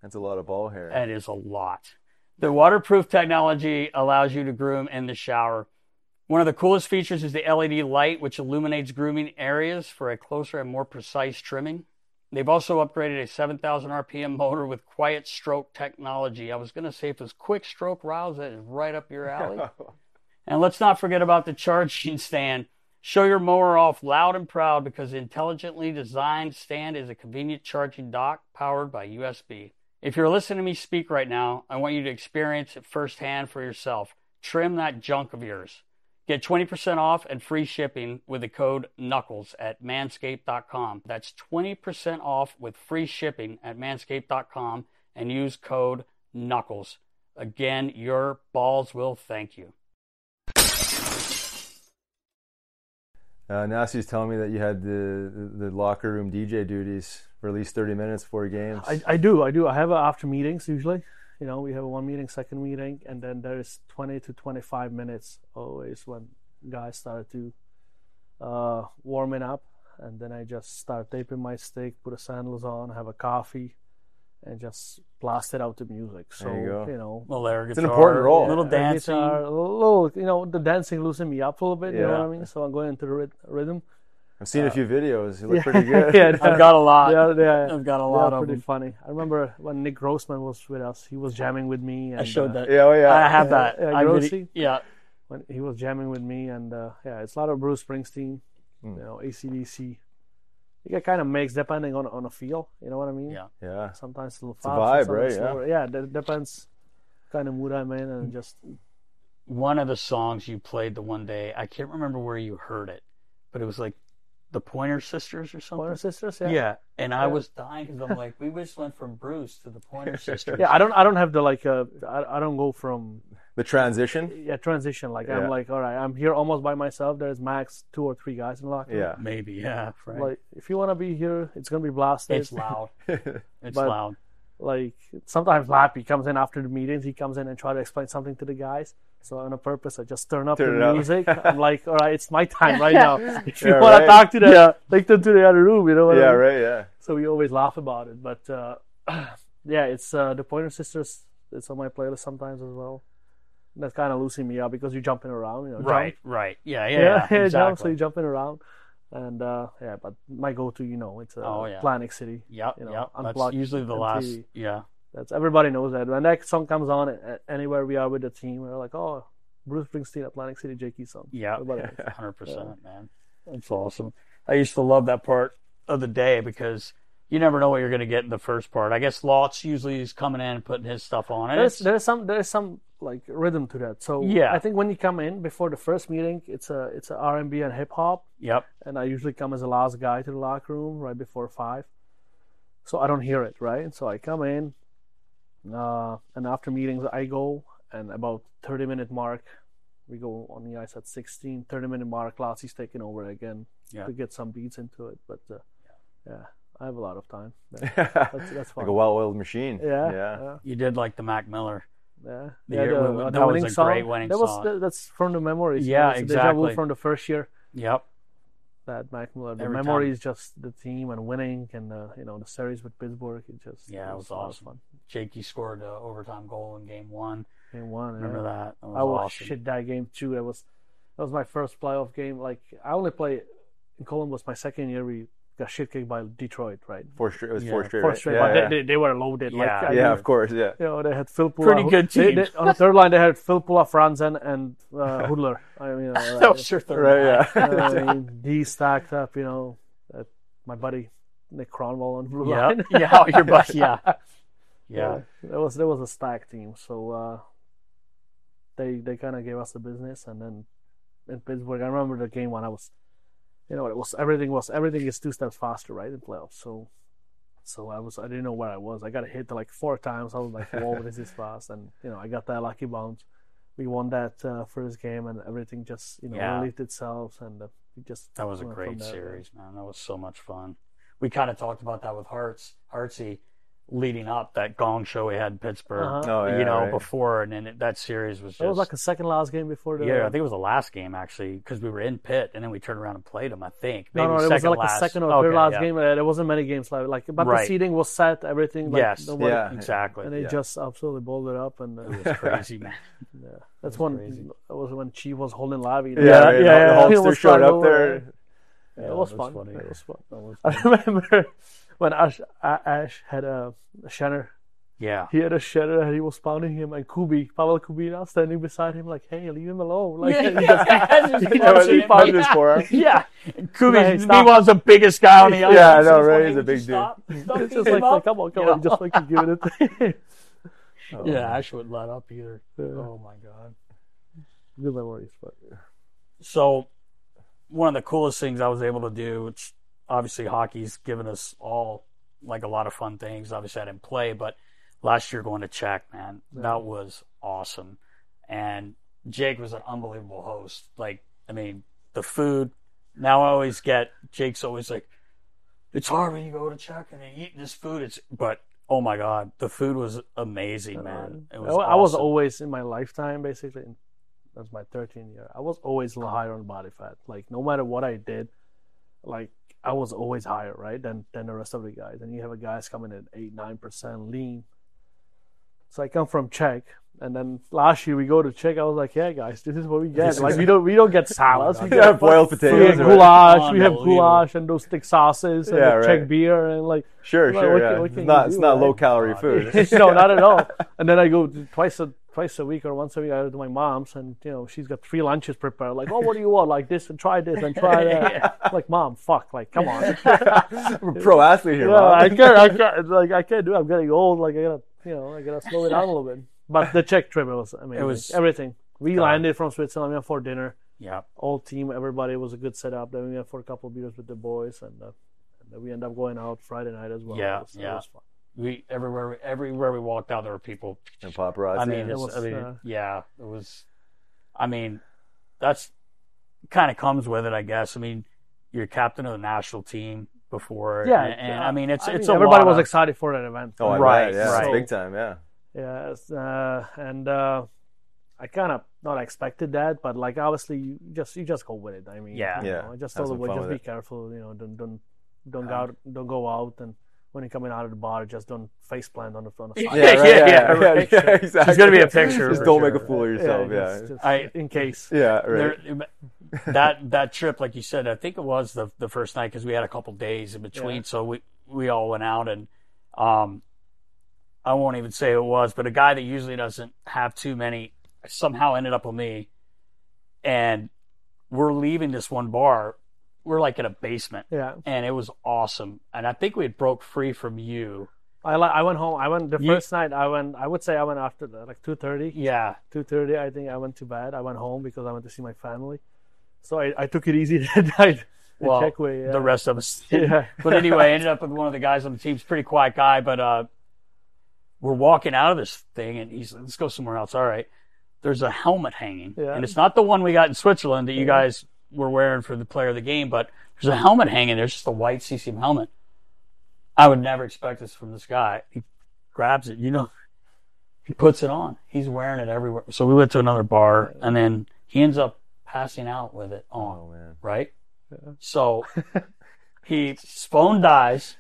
C: That's a lot of ball hair.
D: That is a lot. The waterproof technology allows you to groom in the shower. One of the coolest features is the LED light, which illuminates grooming areas for a closer and more precise trimming. They've also upgraded a 7,000 RPM motor with quiet stroke technology. I was going to say if it's quick stroke rouse, that is right up your alley. and let's not forget about the charging stand. Show your mower off loud and proud because the intelligently designed stand is a convenient charging dock powered by USB. If you're listening to me speak right now, I want you to experience it firsthand for yourself. Trim that junk of yours. Get 20% off and free shipping with the code KNUCKLES at manscaped.com. That's 20% off with free shipping at manscaped.com and use code KNUCKLES. Again, your balls will thank you.
C: Uh, Nasty's telling me that you had the, the locker room DJ duties for at least 30 minutes before games.
H: I, I do, I do. I have after meetings usually. You know, we have one meeting, second meeting, and then there is 20 to 25 minutes always when guys started to uh, warming up, and then I just start taping my stick, put a sandals on, have a coffee, and just blast it out to music. So
C: There you go.
H: know,
D: Little air
C: It's an
D: guitar,
C: important role.
D: Little
H: uh,
D: dancing.
H: guitar, a little, you know, the dancing loosened me up a little bit. You know what I mean? So I'm going into the rhythm.
C: I've seen a few videos. You look
H: yeah.
C: pretty good.
H: yeah,
D: I've got a lot.
H: Yeah, yeah,
D: I've got a lot
H: are
D: of
H: pretty
D: them.
H: funny. I remember when Nick Grossmann was with us. He was jamming with me. And,
D: I showed
H: uh,
D: that.
C: Yeah, oh yeah.
D: I have that.
H: Yeah,
D: I
H: Grossi.
D: video- yeah.
H: when he was jamming with me, and uh, yeah, it's a lot of Bruce Springsteen,
C: Hmm.
H: you know, ACDC. You get kind of mix depending on on a feel. You know what I mean?
D: Yeah.
C: Yeah.
H: Sometimes a little
C: a
H: fast,
C: vibe, right? Yeah.
H: slower. Yeah, that depends kind of mood I'm in, and just
D: one of the songs you played the one day, I can't remember where you heard it, but it was like the Pointer Sisters or something.
H: Pointer Sisters.
D: yeah.
H: Yeah.
D: and I
H: Yeah.
D: was dying because I'm like, we just went from Bruce to the Pointer Sisters.
H: Yeah, I don't I don't have the like uh I, I don't go from
C: The transition.
H: yeah transition like
C: Yeah.
H: I'm like all right I'm here almost by myself. There's max two or three guys in the locker. room.
C: Yeah.
D: maybe, yeah, right.
H: Like if you want to be here, it's gonna be blasted.
D: it's loud. It's
H: But-
D: loud.
H: like sometimes Lappy comes in after the meetings. He comes in and try to explain something to the guys. So on a purpose, I just turn up
C: Turn it
H: the
C: up.
H: music. I'm like, all right, it's my time right now. If you
C: Yeah,
H: want
C: right.
H: to talk to them, take them to the other room. You know what I
C: yeah,
H: mean?
C: right. Yeah.
H: So we always laugh about it. But uh, yeah, it's uh, the Pointer Sisters. It's on my playlist sometimes as well. That's kind of losing me up because you're jumping around. You know, jump.
D: Right, right. Yeah, yeah,
H: Yeah,
D: yeah,
H: yeah,
D: exactly.
H: jump. So you're jumping around. And uh, yeah, but my go-to, you know, it's uh,
D: Oh, yeah.
H: Atlantic City.
D: Yep,
H: you know,
D: yep. That's usually the
H: MTV.
D: last. Yeah,
H: That's everybody knows that. When that song comes on, anywhere we are with the team, we're like, oh, Bruce Springsteen, Atlantic City, Jakey song.
D: yeah, hundred percent, man. That's awesome. I used to love that part of the day because you never know what you're going to get in the first part. I guess Lots usually is coming in and putting his stuff on. And
H: There's there's some there's some like rhythm to that. So
D: Yeah.
H: I think when you come in before the first meeting, it's a it's a R and B and hip hop,
D: Yep.
H: and I usually come as the last guy to the locker room right before five, so I don't hear it right. So I come in, uh, and after meetings I go, and about thirty minute mark, we go on the ice at 16. 30 minute mark, Lassie's taking over again
D: Yeah.
H: to get some beats into it. But uh, yeah, I have a lot of time.
C: That's,
H: that's fun.
C: like a well-oiled machine.
H: yeah,
C: Yeah.
H: yeah.
D: You did like the Mac Miller.
H: Yeah,
D: The
H: yeah,
D: year-
H: the,
D: that was a
H: song.
D: great winning
H: that was
D: song.
H: that- that's from the memories. you
D: Yeah,
H: know, it's deja vu
D: exactly.
H: from the first year.
D: Yep.
H: That Mac Miller. The
D: Every time.
H: just the team and winning, and uh, you know the series with Pittsburgh. It just
D: Yeah, it was
H: a lot of
D: awesome.
H: fun.
D: Jakey scored the overtime goal in game one.
H: Game one.
D: Remember
H: yeah.
D: that? That was
H: I was
D: awesome.
H: shit that game too. That was that was my first playoff game. Like I only play in Columbus my second year. We got shit kicked by Detroit, right?
C: Four straight. It was
D: Yeah,
C: four straight.
H: Four
C: right?
H: straight,
C: Yeah,
H: but
C: yeah.
H: They, they, they were loaded. Like,
D: Yeah.
H: I
C: yeah,
H: mean,
C: of course. Yeah.
H: You know, they had Filppula.
D: Pretty good team.
H: they- on the third line, they had Filppula, Franzen, and uh, Hudler. I mean, uh,
D: that was your third
C: Right.
D: line.
C: Yeah.
H: I mean, D stacked up, you know. Uh, my buddy Nick Kronwall on blue
D: Yeah,
H: line.
D: yeah, oh, your buddy, yeah. Yeah.
H: That was that was a stack team. So uh, they they kind of gave us the business, and then in Pittsburgh, I remember the game when I was, you know, it was everything was everything is two steps faster, right, in playoffs. So So I was I didn't know where I was. I got hit like four times. I was like, "Whoa, this is fast!" And you know, I got that lucky bounce. We won that uh, first game, and everything just you know
D: Yeah.
H: relieved itself, and uh, we just
D: That was a great series, man. That was so much fun. We kind of talked about that with Hearts, Hartsy, leading up that Gong show we had in Pittsburgh.
H: Uh-huh.
C: Oh, yeah,
D: you know,
C: right.
D: before, and then it, that series was just
H: It was like a second last game before the.
D: yeah. I think it was the last game actually because we were in Pitt, and then we turned around and played them. I think
H: No,
D: maybe
H: no, it was like
D: last.
H: a second or
D: Okay,
H: third last
D: yeah.
H: game. Uh, there wasn't many games left. Like, but
D: Right.
H: the seating was set, everything. Like,
D: yes,
H: nobody-
C: Yeah.
D: exactly.
H: And they
C: Yeah.
H: just absolutely balled it up, and uh,
D: It was crazy, man.
H: yeah, that's
D: was
H: when
D: crazy.
H: that was when Chief was holding Lavi.
C: Yeah,
H: yeah, yeah,
C: The-
H: yeah.
C: the
H: He
C: Hulkster
H: was
C: showed up
H: over
C: there.
H: it. Yeah,
D: Yeah,
H: it was
D: was
H: fun.
D: funny.
H: It was fun. I remember when Ash, Ash had uh, a, a shanner.
D: Yeah.
H: He had a shanner and he was pounding him, and Kubi, Pavel Kubina, standing beside him, like, "Hey, leave him alone!" Like,
D: Yeah,
H: he
D: yeah,
H: he
D: punching
H: keep
C: his forearm.
D: Yeah, Kubi's
H: stop.
D: meanwhile the biggest guy on the island.
C: Yeah, I know, right? He's a big dude."
D: stop? Stop
H: It's just like, like, come on, come on, just like you give it a thing.
D: yeah, oh. Ash wouldn't let up either.
H: Yeah.
D: Oh my god.
H: Good memories, but
D: So, one of the coolest things I was able to do, which obviously hockey's given us all like a lot of fun things. Obviously, I didn't play, but last year going to Czech, man, that was awesome. And Jake was an unbelievable host. Like, I mean, the food. Now I always get Jake's always like, it's hard when you go to Czech and you eat this food. It's but oh my god, the food was amazing, man. It was.
H: I, I was always in my lifetime, basically. That's my 13 year. I was always higher on body fat. Like no matter what I did, like I was always higher, right, than than the rest of the guys. And you have a guys coming at eight, nine percent lean. So I come from Czech, and then last year we go to Czech. I was like, yeah, guys, this is what we get. Like we don't we don't get salads. we
C: Yeah,
H: get
C: boiled
H: we
C: potatoes.
H: get
C: right?
H: goulash. We have goulash and those thick sauces and
C: Yeah,
H: the Czech
C: right.
H: beer and like
C: Sure,
H: Well,
C: sure.
H: what
C: yeah.
H: what
C: it's not,
H: you
C: it's not
H: right?
C: low calorie food.
H: no, not at all. And then I go twice a twice a week or once a week. I go to my mom's, and you know she's got three lunches prepared. Like, oh, what do you want? Like this, and try this, and try that. I'm Like, mom, fuck, like, come on.
C: We're pro athlete here,
H: yeah,
C: Mom.
H: I can't, I can't, like, I can't do. it. I'm getting old. Like, I gotta, you know, I gotta slow it down a little bit. But the Czech trip, it was amazing.
D: It was-
H: everything. We
D: God.
H: landed from Switzerland. For dinner.
D: Yeah.
H: All team, everybody it was a good setup. Then we went for a couple of beers with the boys, and, uh, and then we end up going out Friday night as well.
D: Yeah,
H: it was, it
D: yeah.
H: was fun.
D: We everywhere everywhere we walked out there were people
C: And paparazzi.
D: I mean,
H: It was,
D: I mean,
H: uh,
D: yeah, it was. I mean, that's kind of comes with it, I guess. I mean, you're captain of the national team before,
H: Yeah,
D: and, and, I mean, it's
H: I
D: it's
H: mean,
D: a
H: everybody
D: lot
H: was
D: of-
H: excited for that event.
C: oh,
D: right,
C: bet, yeah,
D: right.
C: big time, yeah.
H: Yes, uh, and uh, I kind of not expected that, but like obviously you just you just go with it. I mean,
D: Yeah.
H: you
C: Yeah,
H: I just told the
C: some
H: just be
C: it.
H: careful. You know, don't don't don't go out, don't go out, and when you're coming out of the bar, just don't face plant on the on the side.
C: Yeah, right,
D: Yeah,
C: yeah,
D: yeah,
C: yeah,
D: right.
C: yeah, exactly.
D: There's gonna be a picture
C: Just don't
D: sure.
C: make a fool of yourself, yeah.
H: just- just
D: I-
H: in case.
C: Yeah, right.
D: There- that that trip, like you said, I think it was the the first night because we had a couple days in between,
H: Yeah.
D: so we we all went out and um, I won't even say who it was, but a guy that usually doesn't have too many somehow ended up with me, and we're leaving this one bar. We're like in a basement,
H: Yeah,
D: and it was awesome. And I think we had broke free from you.
H: I li- I went home. I went the
D: You-
H: first night. I went. I would say I went after the, like two thirty.
D: Yeah,
H: Two thirty. I think I went to bed. I went home because I went to see my family. So I, I took it easy that night. The
D: well,
H: Czech way, yeah.
D: the rest of us. didn't.
H: Yeah.
D: But anyway, I ended up with one of the guys on the team. He's a pretty quiet guy, but uh, we're walking out of this thing, and he's let's go somewhere else. All right, there's a helmet hanging,
H: Yeah.
D: and it's not the one we got in Switzerland that you guys were wearing for the player of the game, but there's a helmet hanging. There's just a white CCM helmet. I would never expect this from this guy. He grabs it, you know, he puts it on. He's wearing it everywhere. So we went to another bar, and then he ends up passing out with it on
C: Oh,
D: right? So he his phone dies.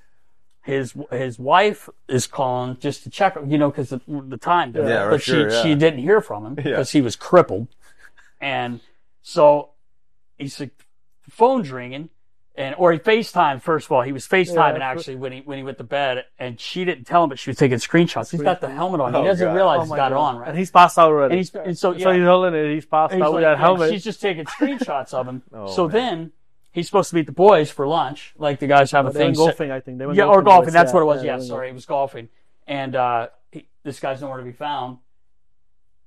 D: His his wife is calling just to check, you know, because the, the time.
C: Yeah,
D: but
C: sure,
D: she
C: yeah.
D: she didn't hear from him
C: Yeah.
D: because he was crippled, and so he's like, phone's ringing, and or he FaceTime first of all. He was FaceTiming
H: Yeah,
D: actually when he when he went to bed, and she didn't tell him, but she was taking screenshots. He's got the helmet on. He
C: Oh,
D: doesn't
C: God.
D: realize
H: Oh
D: he's
H: my
D: got it on, right?
H: And he's passed out already.
D: And he's and so yeah.
H: So he's holding it. He's passed
D: And he's
H: out with that helmet.
D: She's just taking screenshots of him.
C: Oh,
D: so
C: man.
D: then he's supposed to meet the boys for lunch, like the guys have a
H: They
D: thing.
H: went golfing, I think. They went
D: yeah, or golfing.
H: boys.
D: That's
H: Yeah,
D: what it was.
H: yeah,
D: Yeah, sorry, it was golfing. And uh, he, this guy's nowhere to be found.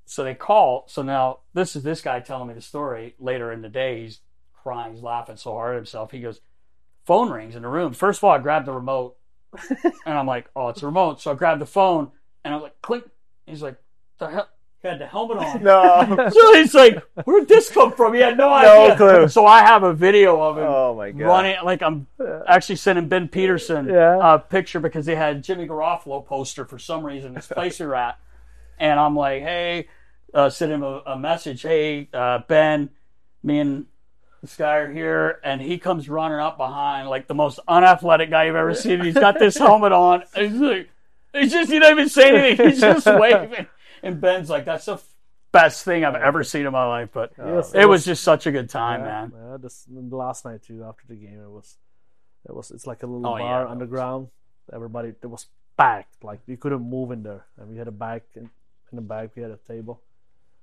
D: So they call. So now this is this guy telling me the story later in the day. He's crying. He's laughing so hard at himself. He goes, phone rings in the room. First of all, I grabbed the remote and I'm like, oh, it's a remote. So I grabbed the phone and I'm like, click. He's like, the hell? He had the helmet on.
G: No.
D: So he's like, where'd this come from? He had no
G: No
D: idea.
G: clue.
D: So I have a video of him
G: Oh my god.
D: running. Like I'm actually sending Ben Peterson
H: Yeah.
D: a picture because they had Jimmy Garofalo poster for some reason. This place we we're at, and I'm like, hey, uh, send him a, a message. Hey, uh, Ben, me and this guy are here, and he comes running up behind like the most unathletic guy you've ever seen. He's got this helmet on. He's like, he's just he don't even say anything. He's just waving, and Ben's like, that's the best thing I've ever seen in my life. But
H: Yes,
D: it was just such a good time,
H: yeah,
D: man.
H: Yeah, this, last night too. After the game, it was, it was. It's like a little
D: Oh, yeah,
H: bar
D: was.
H: underground. Everybody, it was packed. Like you couldn't move in there, and we had a bag in, in the back. We had a table,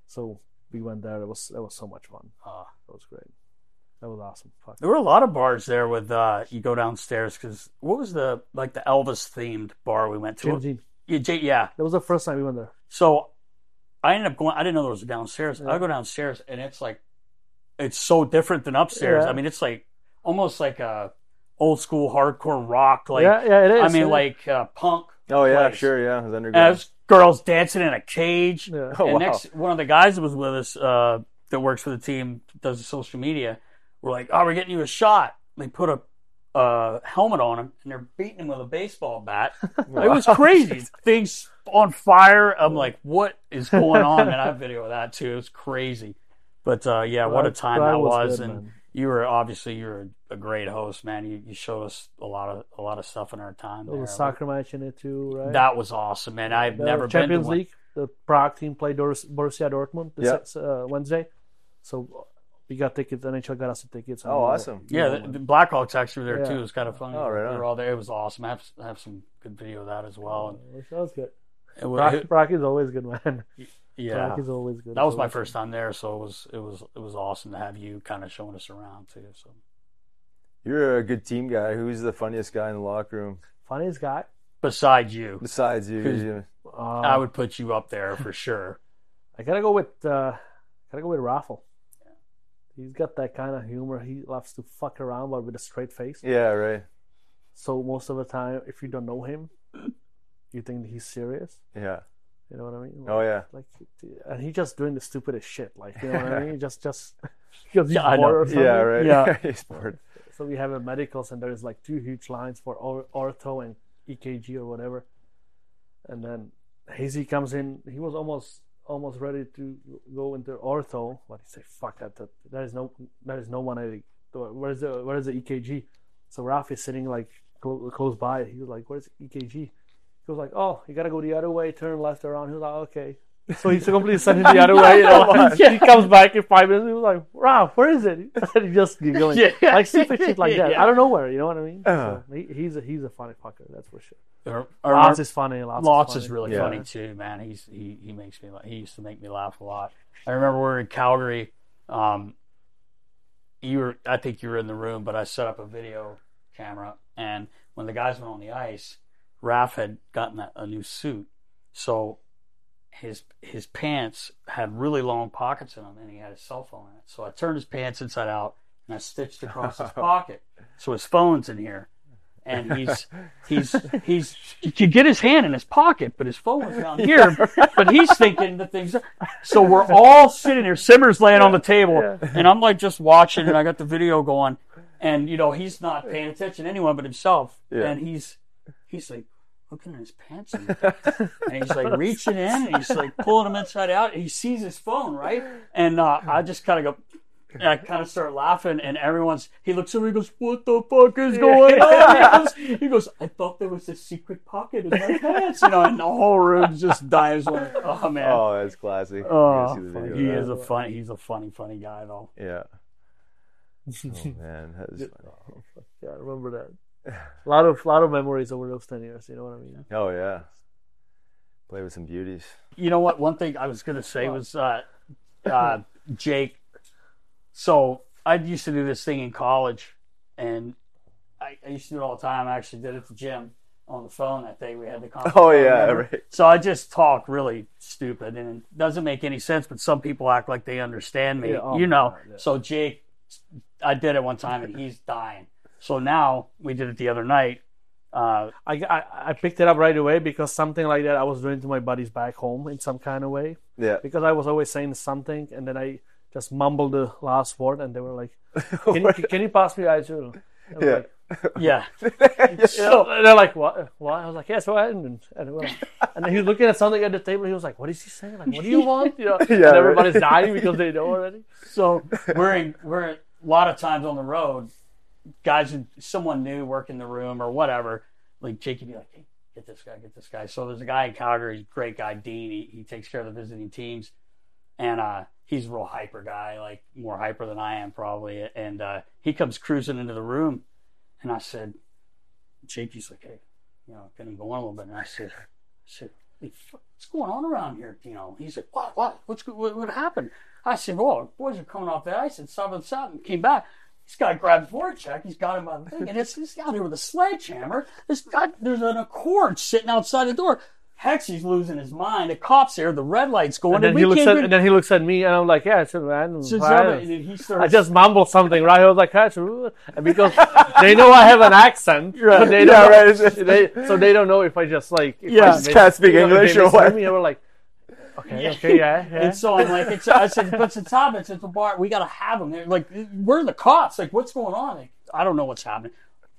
H: so we went there. It was it was so much fun.
D: Ah.
H: that was great. That was awesome. Fuck.
D: There were a lot of bars there with uh, you go downstairs because what was the like the Elvis themed bar we went to?
H: Jim Jean.
D: Yeah, J- yeah.
H: That was the first time we went there.
D: So I ended up going. I didn't know there was a downstairs. I go downstairs and it's like it's so different than upstairs.
H: Yeah.
D: I mean, it's like almost like a old school hardcore rock. Like
H: yeah, yeah, it is.
D: I mean,
H: it is.
D: like uh, punk.
G: Oh yeah,
D: place.
G: sure, yeah. It was
D: And
G: underground.
D: There's girls dancing in a cage.
H: Yeah.
G: Oh,
D: and
G: wow.
D: next, one of the guys that was with us uh, that works for the team, does the social media, we're like, oh, we're getting you a shot. They put a uh, helmet on him and they're beating him with a baseball bat. It was crazy. Things on fire. I'm like, what is going on? And I have video of that too. It was crazy. But uh, yeah, what a time
H: that
D: that
H: was
D: was.
H: good,
D: and
H: man.
D: You were obviously you were a great host, man. You, you showed us a lot of a lot of stuff in our time.
H: there was a
D: there.
H: soccer match in it too, right?
D: That was awesome, man. I've
H: The
D: never
H: Champions
D: been to one.
H: League. The Prague team played Dors- Borussia Dortmund this
G: Yeah.
H: uh, Wednesday, so we got tickets. NHL got us the tickets.
G: Oh,
H: we went.
G: awesome.
D: Yeah, the, the Blackhawks actually were there
H: Yeah.
D: too. It was kind of funny.
G: Oh, right
D: They
G: on.
D: were all there. It was awesome. I have, I have some good video of that as well. And
H: That was good.
D: it was,
H: Prague, Prague is always good, man.
D: Yeah,
H: Prague is always good.
D: that was my
H: it's-
D: first time there, so it was it was it was awesome to have you kind of showing us around too. So
G: You're a good team guy. Who's the funniest guy in the locker room
H: Funniest guy.
D: besides you,
G: besides you?
D: Who's-
G: you-
H: Uh,
D: I would put you up there for sure.
H: I gotta go with uh, gotta go with Raffl. He's got that kind of humor. He loves to fuck around, but with a straight face.
G: Yeah, right.
H: So most of the time, if you don't know him, you think he's serious.
G: Yeah.
H: You know what I mean?
G: Oh yeah.
H: Like, and he just doing the stupidest shit. Like, you know what I mean? Just, just because he's
D: Yeah, I know.
H: bored or something.
G: Yeah, right.
D: Yeah.
G: He's bored.
H: So we have a medicals, and there's like two huge lines for or- ortho and EKG or whatever. And then Hazy comes in. He was almost almost ready to go into ortho, but he said, "Fuck that! that there is no there is no one at where's the where's the EKG?" So Ralph is sitting like clo- close by. He was like, "Where's EKG?" He was like, "Oh, you gotta go the other way, turn left around." He was like, "Okay." So he's completely sent him the other way. You know? He comes back in five minutes. He was like, "Ralph, where is it?" And he just giggling,
D: Yeah.
H: like stupid shit like that.
D: Yeah.
H: I don't know where. You know what I mean?
G: Uh.
H: So he, he's a he's a funny fucker. That's for sure.
D: Or- or-
H: Lots is funny. Lots,
D: Lots
H: is,
D: is really
G: Yeah.
D: funny too, man. He's he he makes me la- he used to make me laugh a lot. I remember we were in Calgary. Um, you were I think you were in the room, but I set up a video camera, and when the guys went on the ice, Raph had gotten a, a new suit, so his his pants had really long pockets in them, and he had his cell phone in it. So I turned his pants inside out, and I stitched across his pocket, so his phone's in here. And he's he's he's you could get his hand in his pocket, but his phone was down here. But he's thinking the things. So we're all sitting here. Simmer's laying on the table, and I'm like just watching, and I got the video going, and you know he's not paying attention to anyone but himself,
G: Yeah.
D: and he's he's like looking in his pants, and, and he's like reaching in, and he's like pulling them inside out. He sees his phone, right? And uh, I just kind of go. And I kind of start laughing, and everyone's. He looks over. He goes, "What the fuck is going on?" He goes, he goes, "I thought there was a secret pocket in my pants," you know. And the whole room just dies. Like, oh man,
G: Oh, that's classy.
D: Oh,
G: You gotta see the video
D: he
G: of
D: is a funny. He's a funny, funny guy though.
G: Yeah. Oh man, that is funny.
H: Yeah, I remember that. A lot of lot of memories over those ten years. You know what I mean?
G: Oh yeah. Play with some beauties.
D: You know what? One thing I was gonna say was uh, uh, Jake. So I used to do this thing in college, and I, I used to do it all the time. I actually did it at the gym on the phone that day. We had the conference.
G: Oh yeah, right.
D: So I just talk really stupid, and it doesn't make any sense. But some people act like they understand me.
H: Yeah, oh
D: you know.
H: God, yeah.
D: So Jake, I did it one time, and he's dying. So now we did it the other night, Uh,
H: I, I I picked it up right away because something like that I was doing to my buddies back home in some kind of way.
G: Yeah.
H: Because I was always saying something and then I just mumbled the last word and they were like, "Can, you, can you pass me Aizu?" I'm
G: Yeah.
H: like,
D: yeah,
H: so and they're like, "What? What?" I was like, "Yes, what?" And, and, they were and then he was looking at something at the table. He was like, "What is he saying? Like, what do you want?" You know,
G: Yeah,
H: and
G: right.
H: everybody's dying because they know already.
D: so we're in, we're a lot of times on the road. Guys, someone new work in the room or whatever. Like Jake would be like, "Hey, get this guy, get this guy." So there's a guy in Calgary, he's great guy, Dean. He, he takes care of the visiting teams, and uh, he's a real hyper guy, like more hyper than I am probably. And uh, he comes cruising into the room, and I said, Jakey's like, "Hey, you know, can he go on a little bit?" And I said, "I said, what's going on around here?" You know, he's like, "What? What? What's what, what happened?" I said, "Well, boys are coming off the ice and something, something came back." This guy grabbed Voracek. He's got him by the thing, and it's this guy here with a sledgehammer. This guy, there's an accord sitting outside the door. Hexy's losing his mind. The cops there. The red lights going.
H: And then
D: we
H: he looks at
D: get-
H: and then he looks at me and I'm like, "Yeah, it's a man."
D: So
H: right."
D: somebody- and then he
H: I just mumbled something, right? I was like, "Hey, and because they know I have an accent,
D: Right.
H: they
G: Yeah, right,
H: they, so they don't know if I just like, if
D: Yeah.
H: I
D: Just
G: can't speak English or what.
H: Me, I was like, okay, okay, yeah, yeah.
D: And so I'm like, it's, I said, but it's a top, it's at the bar. We got to have them. They're like, where are the cops? Like, what's going on? Like, I don't know what's happening.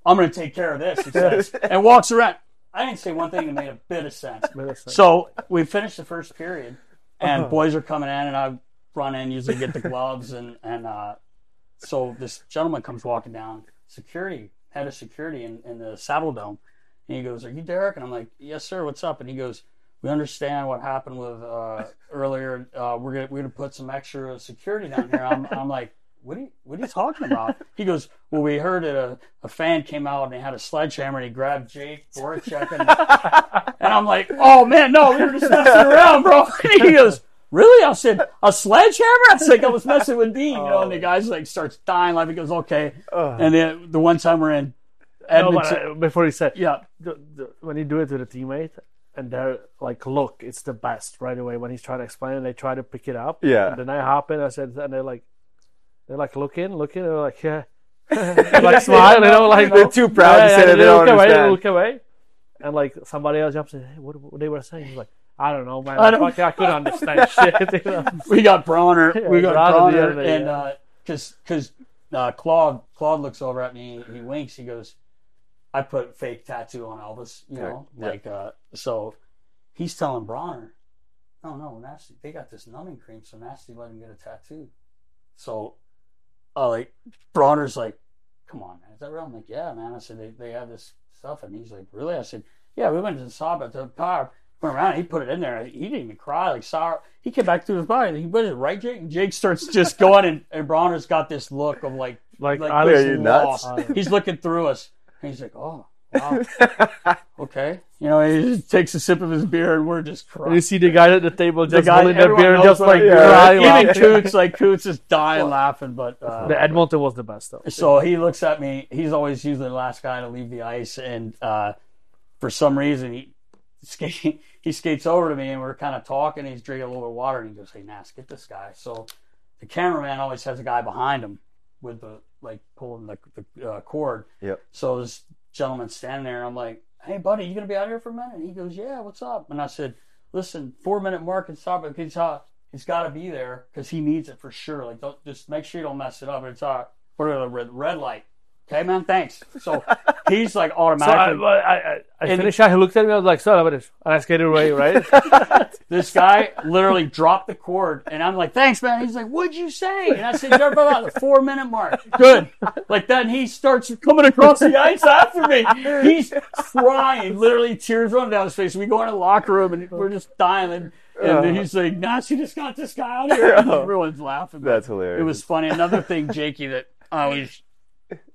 D: I'm going to take care of this. He says, and walks around. I didn't say one thing that made a bit of sense.
H: Bit of sense.
D: So we finished the first period, and
H: Uh-huh.
D: boys are coming in, and I run in, usually get the gloves, and and uh, so this gentleman comes walking down, security head of security in, in the Saddledome, and he goes, "Are you Derek?" And I'm like, "Yes, sir. What's up?" And he goes, "We understand what happened with uh, earlier. Uh, we're gonna we're gonna put some extra security down here." I'm, I'm like. What are, you, what are you talking about? He goes, Well, we heard that a, a fan came out and he had a sledgehammer and he grabbed Jake Voracek. And, and I'm like, Oh, man, no, we were just messing around, bro. And he goes, Really? I said, A sledgehammer? I was like, I was messing with Dean, you know, and the guy's like starts dying laughing. He goes, Okay. And then the one time we're in
H: No,
D: Edmonton.
H: uh, before he said,
D: yeah.
H: when you do it with a teammate and they're like, look, it's the best right away. When he's trying to explain it, they try to pick it up.
G: Yeah.
H: And then I hop in, I said, and they're like, they're like looking, looking, they're like, yeah. like smile, you know, like
G: They're too proud to say that they
H: look
G: don't
H: away,
G: understand.
H: look away. And like somebody else jumps in, hey, what, what they were saying? He's like, I don't know, man.
D: I don't-
H: Fuck, I couldn't understand shit. You know?
D: we got Bronner.
H: Yeah,
D: we got
H: Bronner the
D: Bronner,
H: other day,
D: and
H: yeah.
D: because because uh, Claude Claude looks over at me. He winks. He goes, "I put fake tattoo on Elvis." You know,
G: Yeah.
D: like uh, so. He's telling Bronner, "No, no, nasty. They got this numbing cream, so nasty let him get a tattoo." So, uh, like Bronner's like, "Come on, man, is that real?" I'm like, "Yeah, man." I said, "They they have this stuff," and he's like, "Really?" I said, "Yeah, we went to the saw at the car, Went around, he put it in there. He didn't even cry, like sorry. He came back to his body. He put it right, Jake. And Jake starts just going, and, and Bronner's got this look of like,
H: Like,
D: like
G: Are you nuts?
D: He's looking through us, and he's like, "Oh, wow, okay." You know, he takes a sip of his beer, and we're just
H: And you see the guy at the table
D: The
H: just
D: guy,
H: holding
D: everyone
H: beer,
D: knows
H: just like
G: Yeah,
H: crying.
D: Even. Coots, like Coots is dying laughing, but uh,
H: The Edmonton was the best though.
D: so he looks at me. He's always usually the last guy to leave the ice, and uh, for some reason he skate, he skates over to me, and we're kind of talking. He's drinking a little bit of water, and he goes, "Hey, Nas, get this guy." So the cameraman always has a guy behind him with the like pulling the, the uh, cord.
G: Yep.
D: So this gentleman standing there, and I'm like, "Hey, buddy, you gonna be out here for a minute?" And he goes, "Yeah, what's up?" And I said, "Listen, four minute mark and stop it. He's uh, he's got to be there because he needs it for sure. Like, don't just make sure you don't mess it up. It's uh, what are the red, red light? Okay, man, thanks." So he's like automatically.
H: So I,
D: automatically.
H: I, I, I
D: And-
H: finished. He looked at me. I was like, "Sorry about it," and I skated away. Right?
D: this guy literally dropped the cord, and I'm like, "Thanks, man." He's like, "What'd you say?" And I said, "You're about the four minute mark." Good. Like then he starts coming across the ice after me. He's crying, literally tears running down his face. We go in the locker room, and we're just dying. And, and he's like, "Nas, you just got this guy out here." And everyone's laughing.
G: That's hilarious.
D: It was funny. Another thing, Jakey, that I always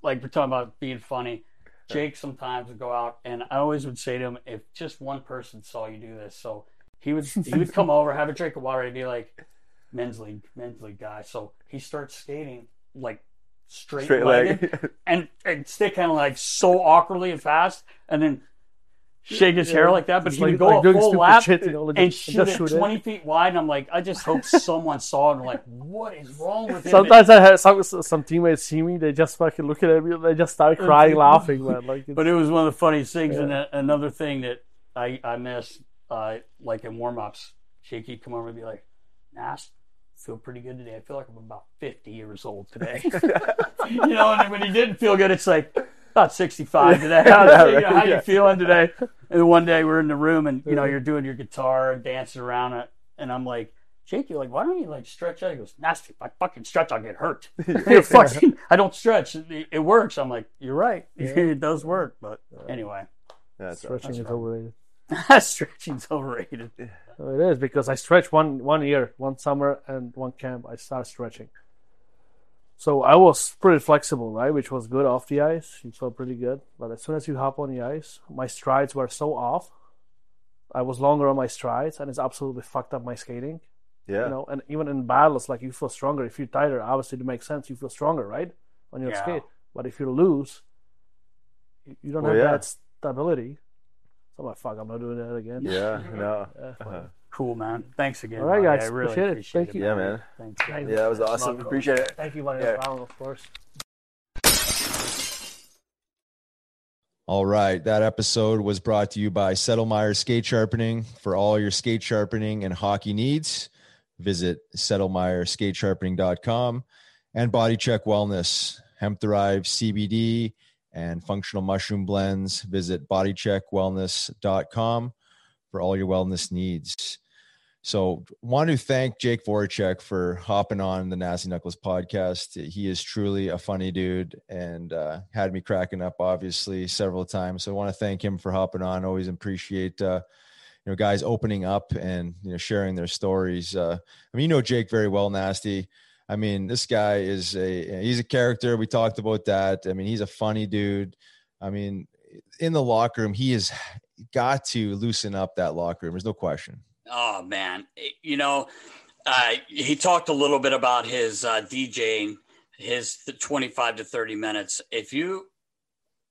D: like. We're talking about being funny. Jake sometimes would go out, and I always would say to him, if just one person saw you do this, so he would he would come over, have a drink of water, and be like, men's league, men's league guy. So he starts skating like straight,
G: Straight leg.
D: and and stick kind of like so awkwardly and fast, and then
I: shake his hair like that, but he would
H: like-
I: go
H: like
I: a full lap
H: shit, you know, like
I: and
H: just-
I: shoot it
H: shoot it.
I: 20 feet wide. And I'm like, I just hope someone saw it and like, what is wrong with him?
H: Sometimes I had some some teammates see me, they just fucking look at me, they just start crying, laughing, man. Like,
I: But it was one of the funniest things. And a- another thing that I, I miss, uh, like in warm ups, Shaky come over and be like, Nast, feel pretty good today. I feel like I'm about 50 years old today. you know, and when he didn't feel good, it's like, about 65 today. How,
H: Yeah,
I: you, know, how
H: right,
I: you feeling today? And one day we're in the room and, you know, you're doing your guitar, and dancing around it. And I'm like, Shaky, like, why don't you like stretch out? He goes, Nasty, if I fucking stretch, I'll get hurt. You're fucking, I don't stretch. It, it works. I'm like, you're right. it does work. But anyway,
G: That's
H: stretching is overrated.
I: stretching's overrated.
H: Oh, It is because I stretched one one year, one summer, and one camp. I started stretching. So I was pretty flexible, right? Which was good off the ice. You felt pretty good. But as soon as you hop on the ice, my strides were so off. I was longer on my strides, and it's absolutely fucked up my skating.
G: Yeah.
H: You know, and even in battles, like you feel stronger. If you're tighter, obviously, it makes sense. You feel stronger, right, on your
I: Yeah.
H: skate. But if you lose, you- you don't
G: Well,
H: have
G: yeah.
H: that stability. So I'm like, fuck, I'm not doing that again.
G: Yeah, no.
H: Yeah, fuck.
G: Uh-huh.
I: Cool, man. Thanks again.
H: All right,
I: buddy.
H: guys.
I: I really
H: Appreciate it. Thank
I: it.
H: you.
G: Yeah, man.
I: Thanks.
H: Thank
G: Yeah, that was awesome.
H: Love.
G: Appreciate it.
H: Thank you, Vanya
G: Yeah.
H: Brown, of course.
C: All right. That episode was brought to you by Settlemyre Skate Sharpening. For all your skate sharpening and hockey needs, visit settlemeyerskatesharpening.com and Body Check Wellness, hemp derived CBD and functional mushroom blends. Visit bodycheckwellness.com for all your wellness needs. So, want to thank Jake Voracek for hopping on the Nasty Knuckles podcast. He is truly a funny dude and uh, had me cracking up, obviously, several times. So, I want to thank him for hopping on. Always appreciate, uh, you know, guys opening up and you know sharing their stories. Uh, I mean, you know Jake very well, Nasty. I mean, this guy is a he's a character. We talked about that. I mean, he's a funny dude. I mean, in the locker room, he has got to loosen up that locker room. There's no question.
D: Oh man, you know, uh, he talked a little bit about his uh, DJing, his 25 to 30 minutes. If you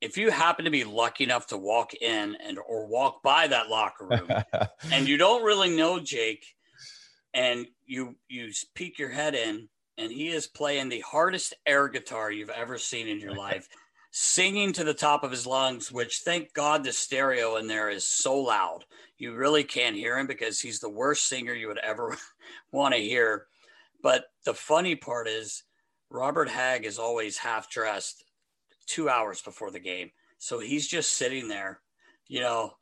D: if you happen to be lucky enough to walk in and or walk by that locker room and you don't really know Jake and you you peek your head in and he is playing the hardest air guitar you've ever seen in your life singing to the top of his lungs which thank god the stereo in there is so loud you really can't hear him because he's the worst singer you would ever want to hear but the funny part is robert hagg is always half dressed two hours before the game so he's just sitting there you know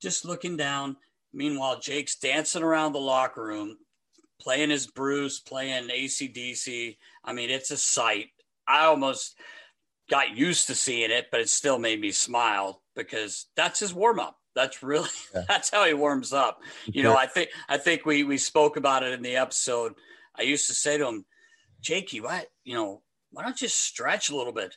D: just looking down meanwhile jake's dancing around the locker room playing his Bruce, playing ACDC. I mean, it's a sight. I almost got used to seeing it, but it still made me smile because that's his warm up. That's really that's how he warms up. You know, I think I think we we spoke about it in the episode. I used to say to him, Jakey, what you know, why don't you stretch a little bit?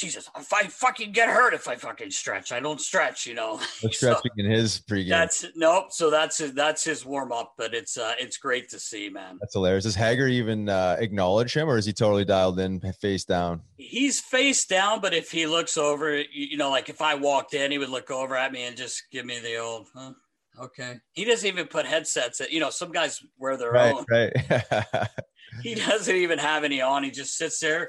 D: Jesus, if I fucking get hurt if I fucking stretch, I don't stretch, you know.
C: No stretching in his pregame.
D: That's nope. So that's his, that's his warm up, but it's uh, it's great to see, man.
C: That's hilarious. Does Hager even uh, acknowledge him, or is he totally dialed in, face down?
D: He's face down, but if he looks over, you, you know, like if I walked in, he would look over at me and just give me the old, huh, okay. He doesn't even put headsets. At, you know, some guys wear their
C: Right,
D: own.
C: right.
D: He doesn't even have any on. He just sits there,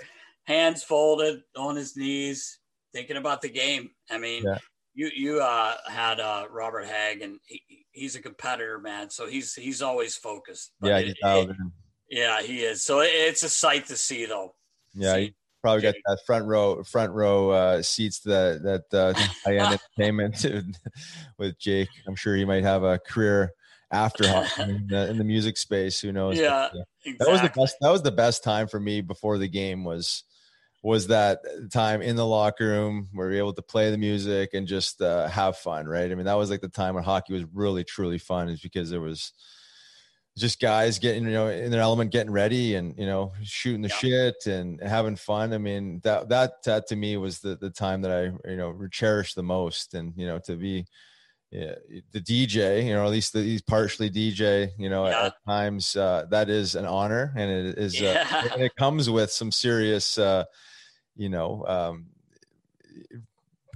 D: hands folded on his knees, thinking about the game. I mean,
C: Yeah.
D: you you uh, had uh, Robert Hagg, and he, he's a competitor, man. So he's he's always focused. But
C: yeah,
D: it-
C: he's dialed in.
D: yeah, he is. So it- it's a sight to see, though.
C: Yeah,
D: See,
C: he probably got that front row, front row uh, seats that that uh, high end entertainment with Jake. I'm sure he might have a career after in the, in the music space. Who knows? But,
D: Yeah,
C: that was the best. That was the best time for me before the game was was that time in the locker room where we were able to play the music and just uh, have fun. Right. I mean, that was like the time when hockey was really truly fun, is because there was just guys getting you know in their element, getting ready, and you know shooting the shit and having fun. I mean that that that to me was the the time that I you know cherished the most, and you know to be yeah, the DJ, you know, at least the, he's partially DJ, you know, at, at times uh, that is an honor and it is,
D: Yeah.
C: uh, and it comes with some serious, uh, you know, um,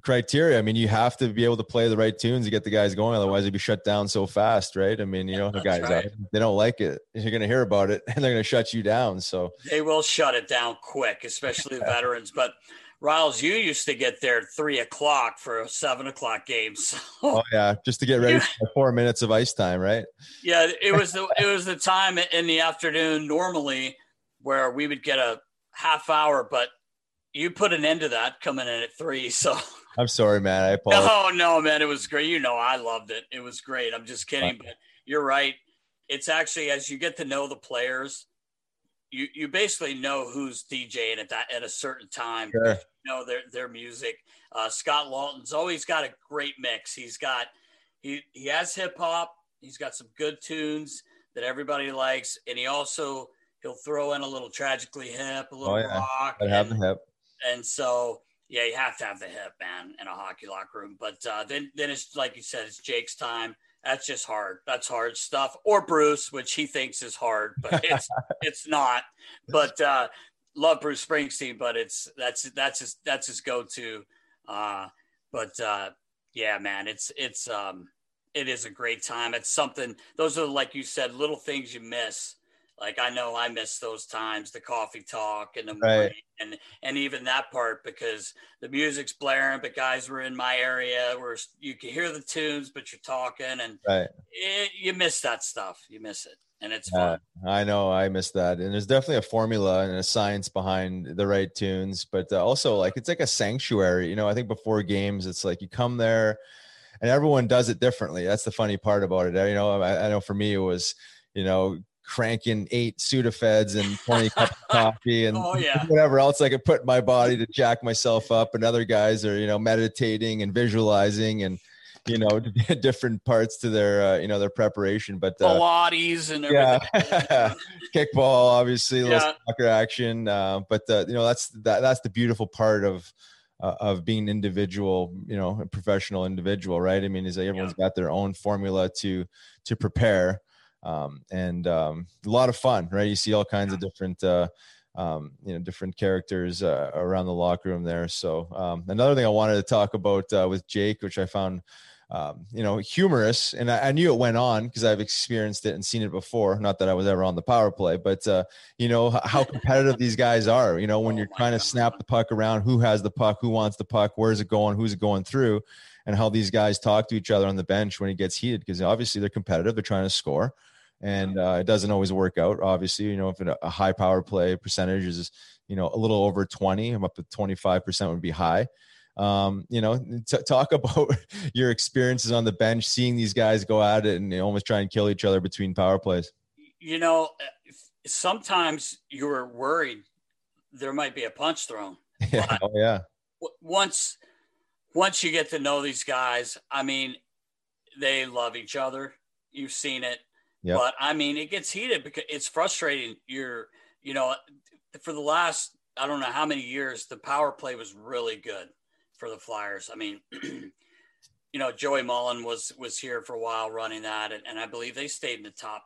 C: criteria. I mean, you have to be able to play the right tunes to get the guys going. Otherwise, they'd be shut down so fast, right? I mean, you know, the guys
D: right.
C: they don't like it. You're going to hear about it, and they're going to shut you down. So
D: They will shut it down quick, especially the veterans. But Riles, you used to get there at three o'clock for a seven o'clock game. So
C: oh yeah, just to get ready for four minutes of ice time, right?
D: yeah, it was the it was the time in the afternoon normally where we would get a half hour, but you put an end to that coming in at three. So
C: I'm sorry, man. I apologize.
D: Oh no, man, it was great. You know, I loved it. It was great. I'm just kidding, but you're right. It's actually as you get to know the players, you you basically know who's DJing at that at a certain time.
C: Sure.
D: You know their their music. Uh, Scott Laughton's always got a great mix. He's got he he has hip hop. He's got some good tunes that everybody likes, and he also he'll throw in a little tragically hip, a little
C: Oh, yeah.
D: rock,
C: I have
D: and-
C: the hip.
D: And so yeah, you have to have the hip man in a hockey locker room. But uh, then then it's like you said, it's Jake's time. That's just hard. That's hard stuff. Or Bruce, which he thinks is hard, but it's it's not. But uh, love Bruce Springsteen, but it's that's that's his that's his go to. Uh, but uh, yeah, man, it's it's um it is a great time. It's something. Those are like you said, little things you miss. Like I know I miss those times, the coffee talk and the
C: Right.
D: morning and and even that part because the music's blaring, but guys were in my area where you can hear the tunes, but you're talking and
C: Right.
D: it, you miss that stuff. You miss it, and it's
C: Uh,
D: fun.
C: I know I miss that, and there's definitely a formula and a science behind the right tunes, but uh, also like it's like a sanctuary. You know, I think before games, it's like you come there, and everyone does it differently. That's the funny part about it. You know, I, I know for me it was, you know, cranking eight Sudafeds and 20 cups of coffee and
D: Oh, yeah.
C: whatever else I could put in my body to jack myself up. And other guys are, you know, meditating and visualizing and, you know, different parts to their, uh, you know, their preparation. But uh,
D: Pilates and
C: yeah, kickball, obviously, a little
D: Yeah.
C: soccer action. Uh, but uh, you know, that's that, that's the beautiful part of uh, of being individual, you know, a professional individual, right? I mean, is that everyone's got their own formula to to prepare, um, and um, a lot of fun, right? You see all kinds of different. Uh, um, you know, different characters uh, around the locker room there. So um, another thing I wanted to talk about uh, with Jake, which I found um, you know, humorous. And I, I knew it went on because I've experienced it and seen it before. Not that I was ever on the power play, but uh, you know how competitive these guys are. You know, when you're trying to snap the puck around, who has the puck, who wants the puck, where's it going, who's it going through, and how these guys talk to each other on the bench when it gets heated. Because obviously they're competitive, they're trying to score. And uh, it doesn't always work out. Obviously, you know, if a high power play percentage is, you know, a little over 20, I'm up to 25% would be high um, you know, t- talk about your experiences on the bench, seeing these guys go at it and almost try and kill each other between power plays.
D: you know, sometimes you're worried there might be a punch thrown.
C: Yeah. Oh yeah.
D: Once, once you get to know these guys, I mean, they love each other. You've seen it,
C: Yep.
D: but I mean, it gets heated because it's frustrating. You're, you know, for the last I don't know how many years, the power play was really good for the Flyers. I mean, you know, Joey Mullen was was here for a while running that, and, and I believe they stayed in the top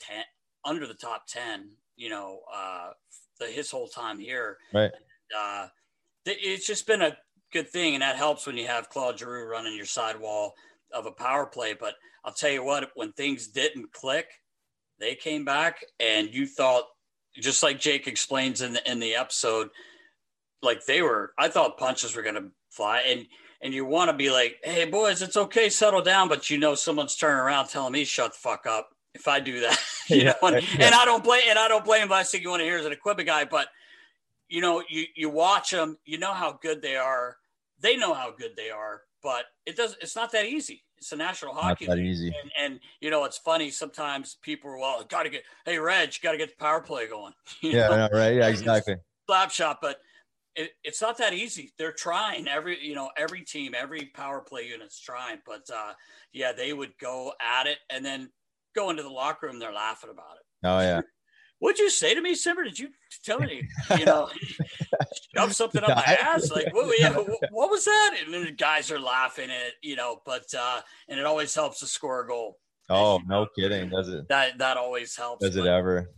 D: ten, under the top ten. You know, uh, the, his whole time here.
C: Right.
D: Uh, th- it's just been a good thing, and that helps when you have Claude Giroux running your sidewall of a power play. But I'll tell you what, when things didn't click, they came back, and you thought, just like Jake explains in the in the episode, like they were. I thought punches were going to fly, and and you want to be like, hey boys, it's okay, settle down, but you know someone's turning around telling me shut the fuck up if I do that. you
C: Yeah,
D: know, and,
C: yeah.
D: and I don't blame and I don't blame last thing you want to hear is an equipment guy, but you know, you you watch them, you know how good they are. They know how good they are, but it does. It's not that easy. It's a national
C: Not
D: hockey
C: that
D: league,
C: easy.
D: and, and you know it's funny. Sometimes people are well, got to get. Hey, Reg, got to get the power play going. You
C: Yeah.
D: know?
C: Know, right. Yeah. Exactly.
D: slap shot, but it, it's not that easy. They're trying every, you know, every team, every power play unit's trying, but uh, yeah, they would go at it and then go into the locker room. They're laughing about it.
C: Oh yeah.
D: What'd you say to me, Simmer? Did you tell me, you know, shove something up my ass? Like, what, yeah, what, what was that? And then the guys are laughing at you know, but, uh, and it always helps to score a goal.
C: Oh no kidding. Does it?
D: That, that always helps.
C: Does it ever?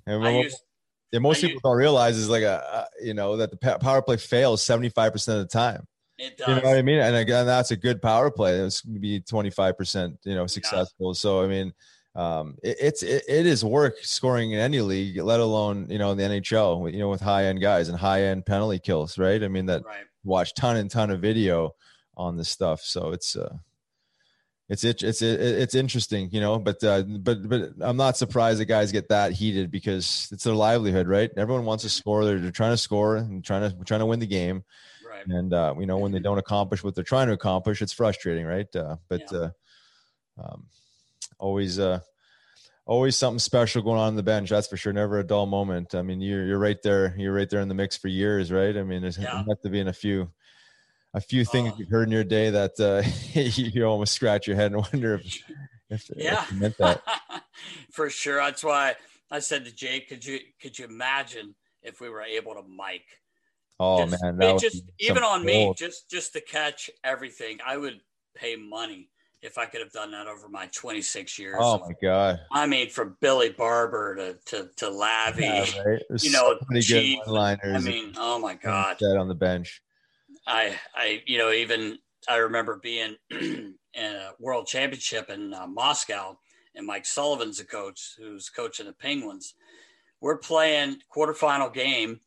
C: Yeah, most
D: I
C: people don't realize is like a, uh, you know that the power play fails seventy five percent of the time.
D: It does.
C: You know what I mean? And again, that's a good power play. It's going to be 25%, you know, successful. So, I mean, um, it, it's, it, it is work scoring in any league, let alone, you know, in the NHL, you know, with high end guys and high end penalty kills, right? I mean, that
D: Right.
C: watch ton and ton of video on this stuff. So it's, uh, it's it, it's it, it's interesting, you know, but uh, but but I'm not surprised that guys get that heated because it's their livelihood, right? Everyone wants to score. They're, they're trying to score and trying to trying to win the game.
D: Right.
C: And uh, you know when they don't accomplish what they're trying to accomplish, it's frustrating, right? Uh, but
D: Yeah.
C: uh, um, always uh, always something special going on in the bench. That's for sure. Never a dull moment. I mean, you're you're right there. You're right there in the mix for years, right? I mean, there's
D: Yeah.
C: have to be in a few a few things
D: Oh.
C: you've heard in your day that uh, you, almost scratch your head and wonder if if,
D: Yeah.
C: if you meant that.
D: For sure. That's why I said to Jake, could you could you imagine if we were able to mic?
C: Oh
D: Just-
C: man, that
D: just even on me, just just to catch everything, I would pay money if I could have done that over my 26 years.
C: Oh my god.
D: I mean, from Billy Barber to to, to Lavi,
C: Yeah, right?
D: You know,
C: so many
D: Chief,
C: good one-liners.
D: I mean, oh my God.
C: Said on the bench.
D: I, I, you know, even I remember being in a world championship in uh, Moscow, and Mike Sullivan's a coach who's coaching the Penguins. We're playing quarterfinal game,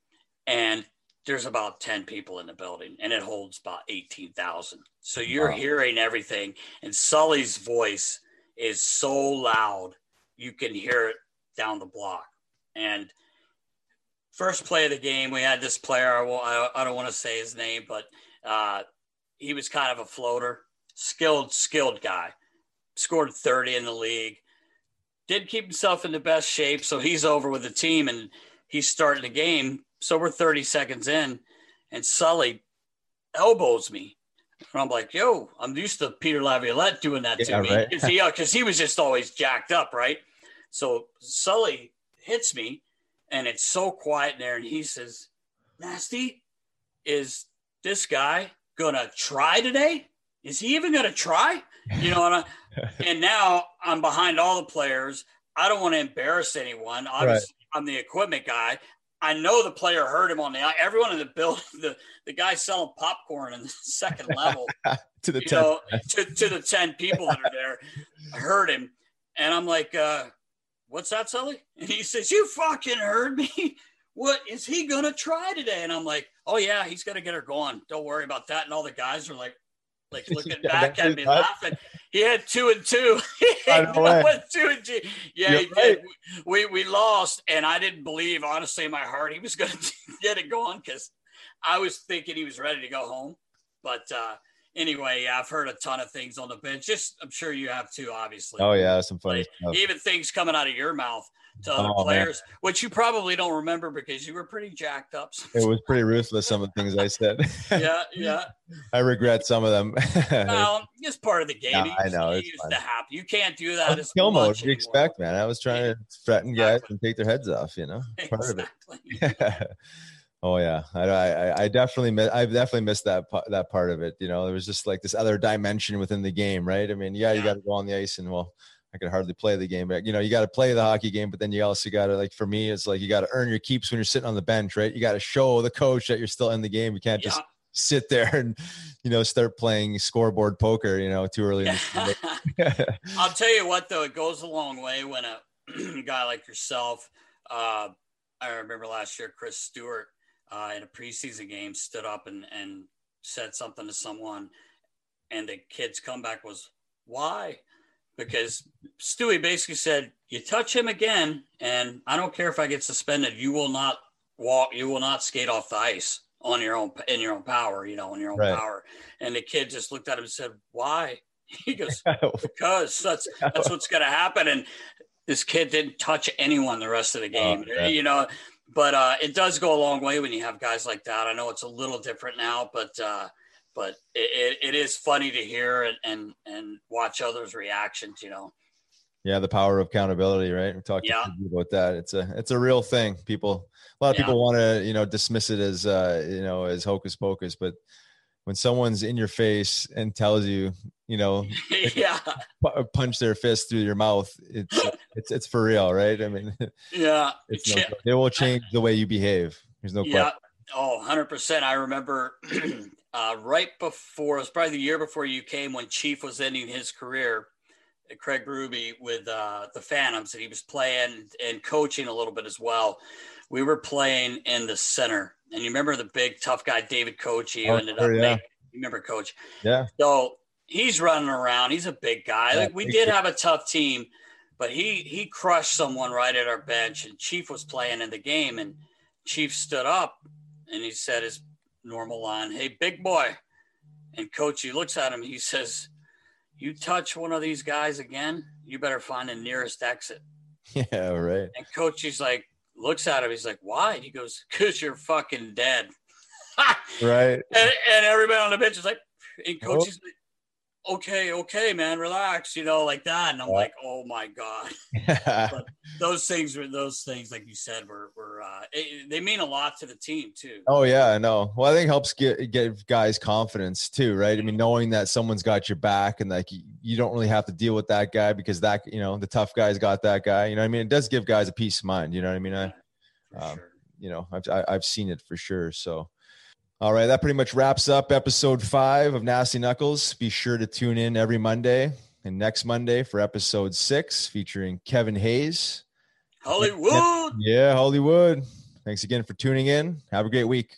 D: and there's about 10 people in the building, and it holds about 18,000. So you're
C: Wow.
D: hearing everything, and Sully's voice is so loud, you can hear it down the block. And first play of the game, we had this player. I, won't- I, I don't want to say his name, but uh, he was kind of a floater, skilled, skilled guy. Scored 30 in the league. Did keep himself in the best shape, so he's over with the team and he's starting the game. So we're 30 seconds in, and Sully elbows me. And I'm like, yo, I'm used to Peter Laviolette doing that to
C: Yeah,
D: me.
C: right.
D: Because he, uh, he was just always jacked up, right? So Sully hits me, and it's so quiet in there. And he says, Nasty, is this guy going to try today? Is he even going to try? You know, and, I, and now I'm behind all the players. I don't want to embarrass anyone. Obviously, I'm the equipment guy. I know the player heard him on the everyone in the building. The the guy selling popcorn in the second level,
C: to the 10.
D: know, to, to the ten people that are there, I heard him, and I'm like, uh, "What's that, Sully?" And he says, "You fucking heard me. What is he gonna try today?" And I'm like, "Oh yeah, he's gonna get her going. Don't worry about that." And all the guys are like, like looking
C: Yeah,
D: back at me, laughing. He had two and two. Went two and two. Yeah,
C: You're
D: he
C: right.
D: did. We we lost, and I didn't believe, honestly, in my heart, he was going to get it going because I was thinking he was ready to go home. But uh, anyway, yeah, I've heard a ton of things on the bench. Just I'm sure you have too, obviously.
C: Oh yeah, some funny
D: Like, even things coming out of your mouth to other
C: Oh, man.
D: players, which you probably don't remember because you were pretty jacked up.
C: It was pretty ruthless. Some of the things I said.
D: yeah, yeah.
C: I regret some of them.
D: Well, it's part of the game.
C: Yeah, I know,
D: It used to happen. You can't do that.
C: was
D: as
C: skill mode.
D: much
C: What do you expect, man? I was trying to threaten guys and take their heads off. You know, part of it. Oh yeah, I, I I definitely miss, I definitely missed that that part of it. You know, there was just like this other dimension within the game, right? I mean, yeah, you got to go on the ice and well. I could hardly play the game, but you know, you got to play the hockey game, but then you also got to like for me, it's like you got to earn your keeps when you're sitting on the bench, right? You got to show the coach that you're still in the game. You can't just
D: Yeah.
C: sit there and you know start playing scoreboard poker, you know, too early. In the.
D: I'll tell you what, though, it goes a long way when a guy like yourself. Uh, I remember last year, Chris Stewart uh, in a preseason game stood up and, and said something to someone, and the kid's comeback was, "Why?" Because Stewie basically said, "You touch him again, and I don't care if I get suspended. You will not walk. You will not skate off the ice." On your own, in your own power, you know, in your own
C: Right.
D: power. And the kid just looked at him and said, "Why?" He goes, because that's that's what's going to happen. And this kid didn't touch anyone the rest of the game,
C: yeah.
D: you know. But uh, it does go a long way when you have guys like that. I know it's a little different now, but uh, but it, it, it is funny to hear and, and and watch others' reactions. You know,
C: Yeah, the power of accountability, right? We talked
D: Yeah.
C: about that. It's a it's a real thing. People, a lot of
D: Yeah.
C: people want to you know dismiss it as uh, you know as hocus pocus, but when someone's in your face and tells you, you know,
D: yeah,
C: punch their fist through your mouth, it's it's it's for real, right? I mean,
D: yeah,
C: it's no, will change the way you behave. There's no
D: Yeah.
C: question.
D: Oh, 100%. I remember uh, right before, it was probably the year before you came when Chief was ending his career. Craig Berube with uh, the Phantoms, and he was playing and coaching a little bit as well. We were playing in the center, and you remember the big tough guy David Coach. He
C: Oh,
D: ended up
C: yeah.
D: making, you remember Coach.
C: Yeah.
D: So he's running around. He's a big guy.
C: Yeah,
D: like we did have a tough team, but he he crushed someone right at our bench. And Chief was playing in the game, and Chief stood up and he said his normal line, "Hey, big boy." And coach, he looks at him. He says, "You touch one of these guys again, you better find the nearest exit."
C: Yeah, right.
D: And coach, he's like, looks at him. He's like, "Why?" He goes, "Cause you're fucking dead."
C: Right.
D: and, and everybody on the bench is like, and coach
C: Oh.
D: is like, okay, okay, man, relax, you know, like that. And I'm
C: Yeah.
D: like, oh my god, but those things were those things, like you said, were were uh, it, they mean a lot to the team too.
C: Oh yeah, I know. Well, I think it helps get give guys confidence too, right? I mean, knowing that someone's got your back and like you, you don't really have to deal with that guy because that you know the tough guy's got that guy. You know, what I mean, it does give guys a peace of mind. You know what I mean? I,
D: For
C: um,
D: sure.
C: you know, I've I, I've seen it for sure. So, all right, that pretty much wraps up episode five of Nasty Knuckles. Be sure to tune in every Monday and next Monday for episode six featuring Kevin Hayes.
D: Hollywood.
C: Yeah, Hollywood. Thanks again for tuning in. Have a great week.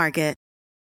J: Market.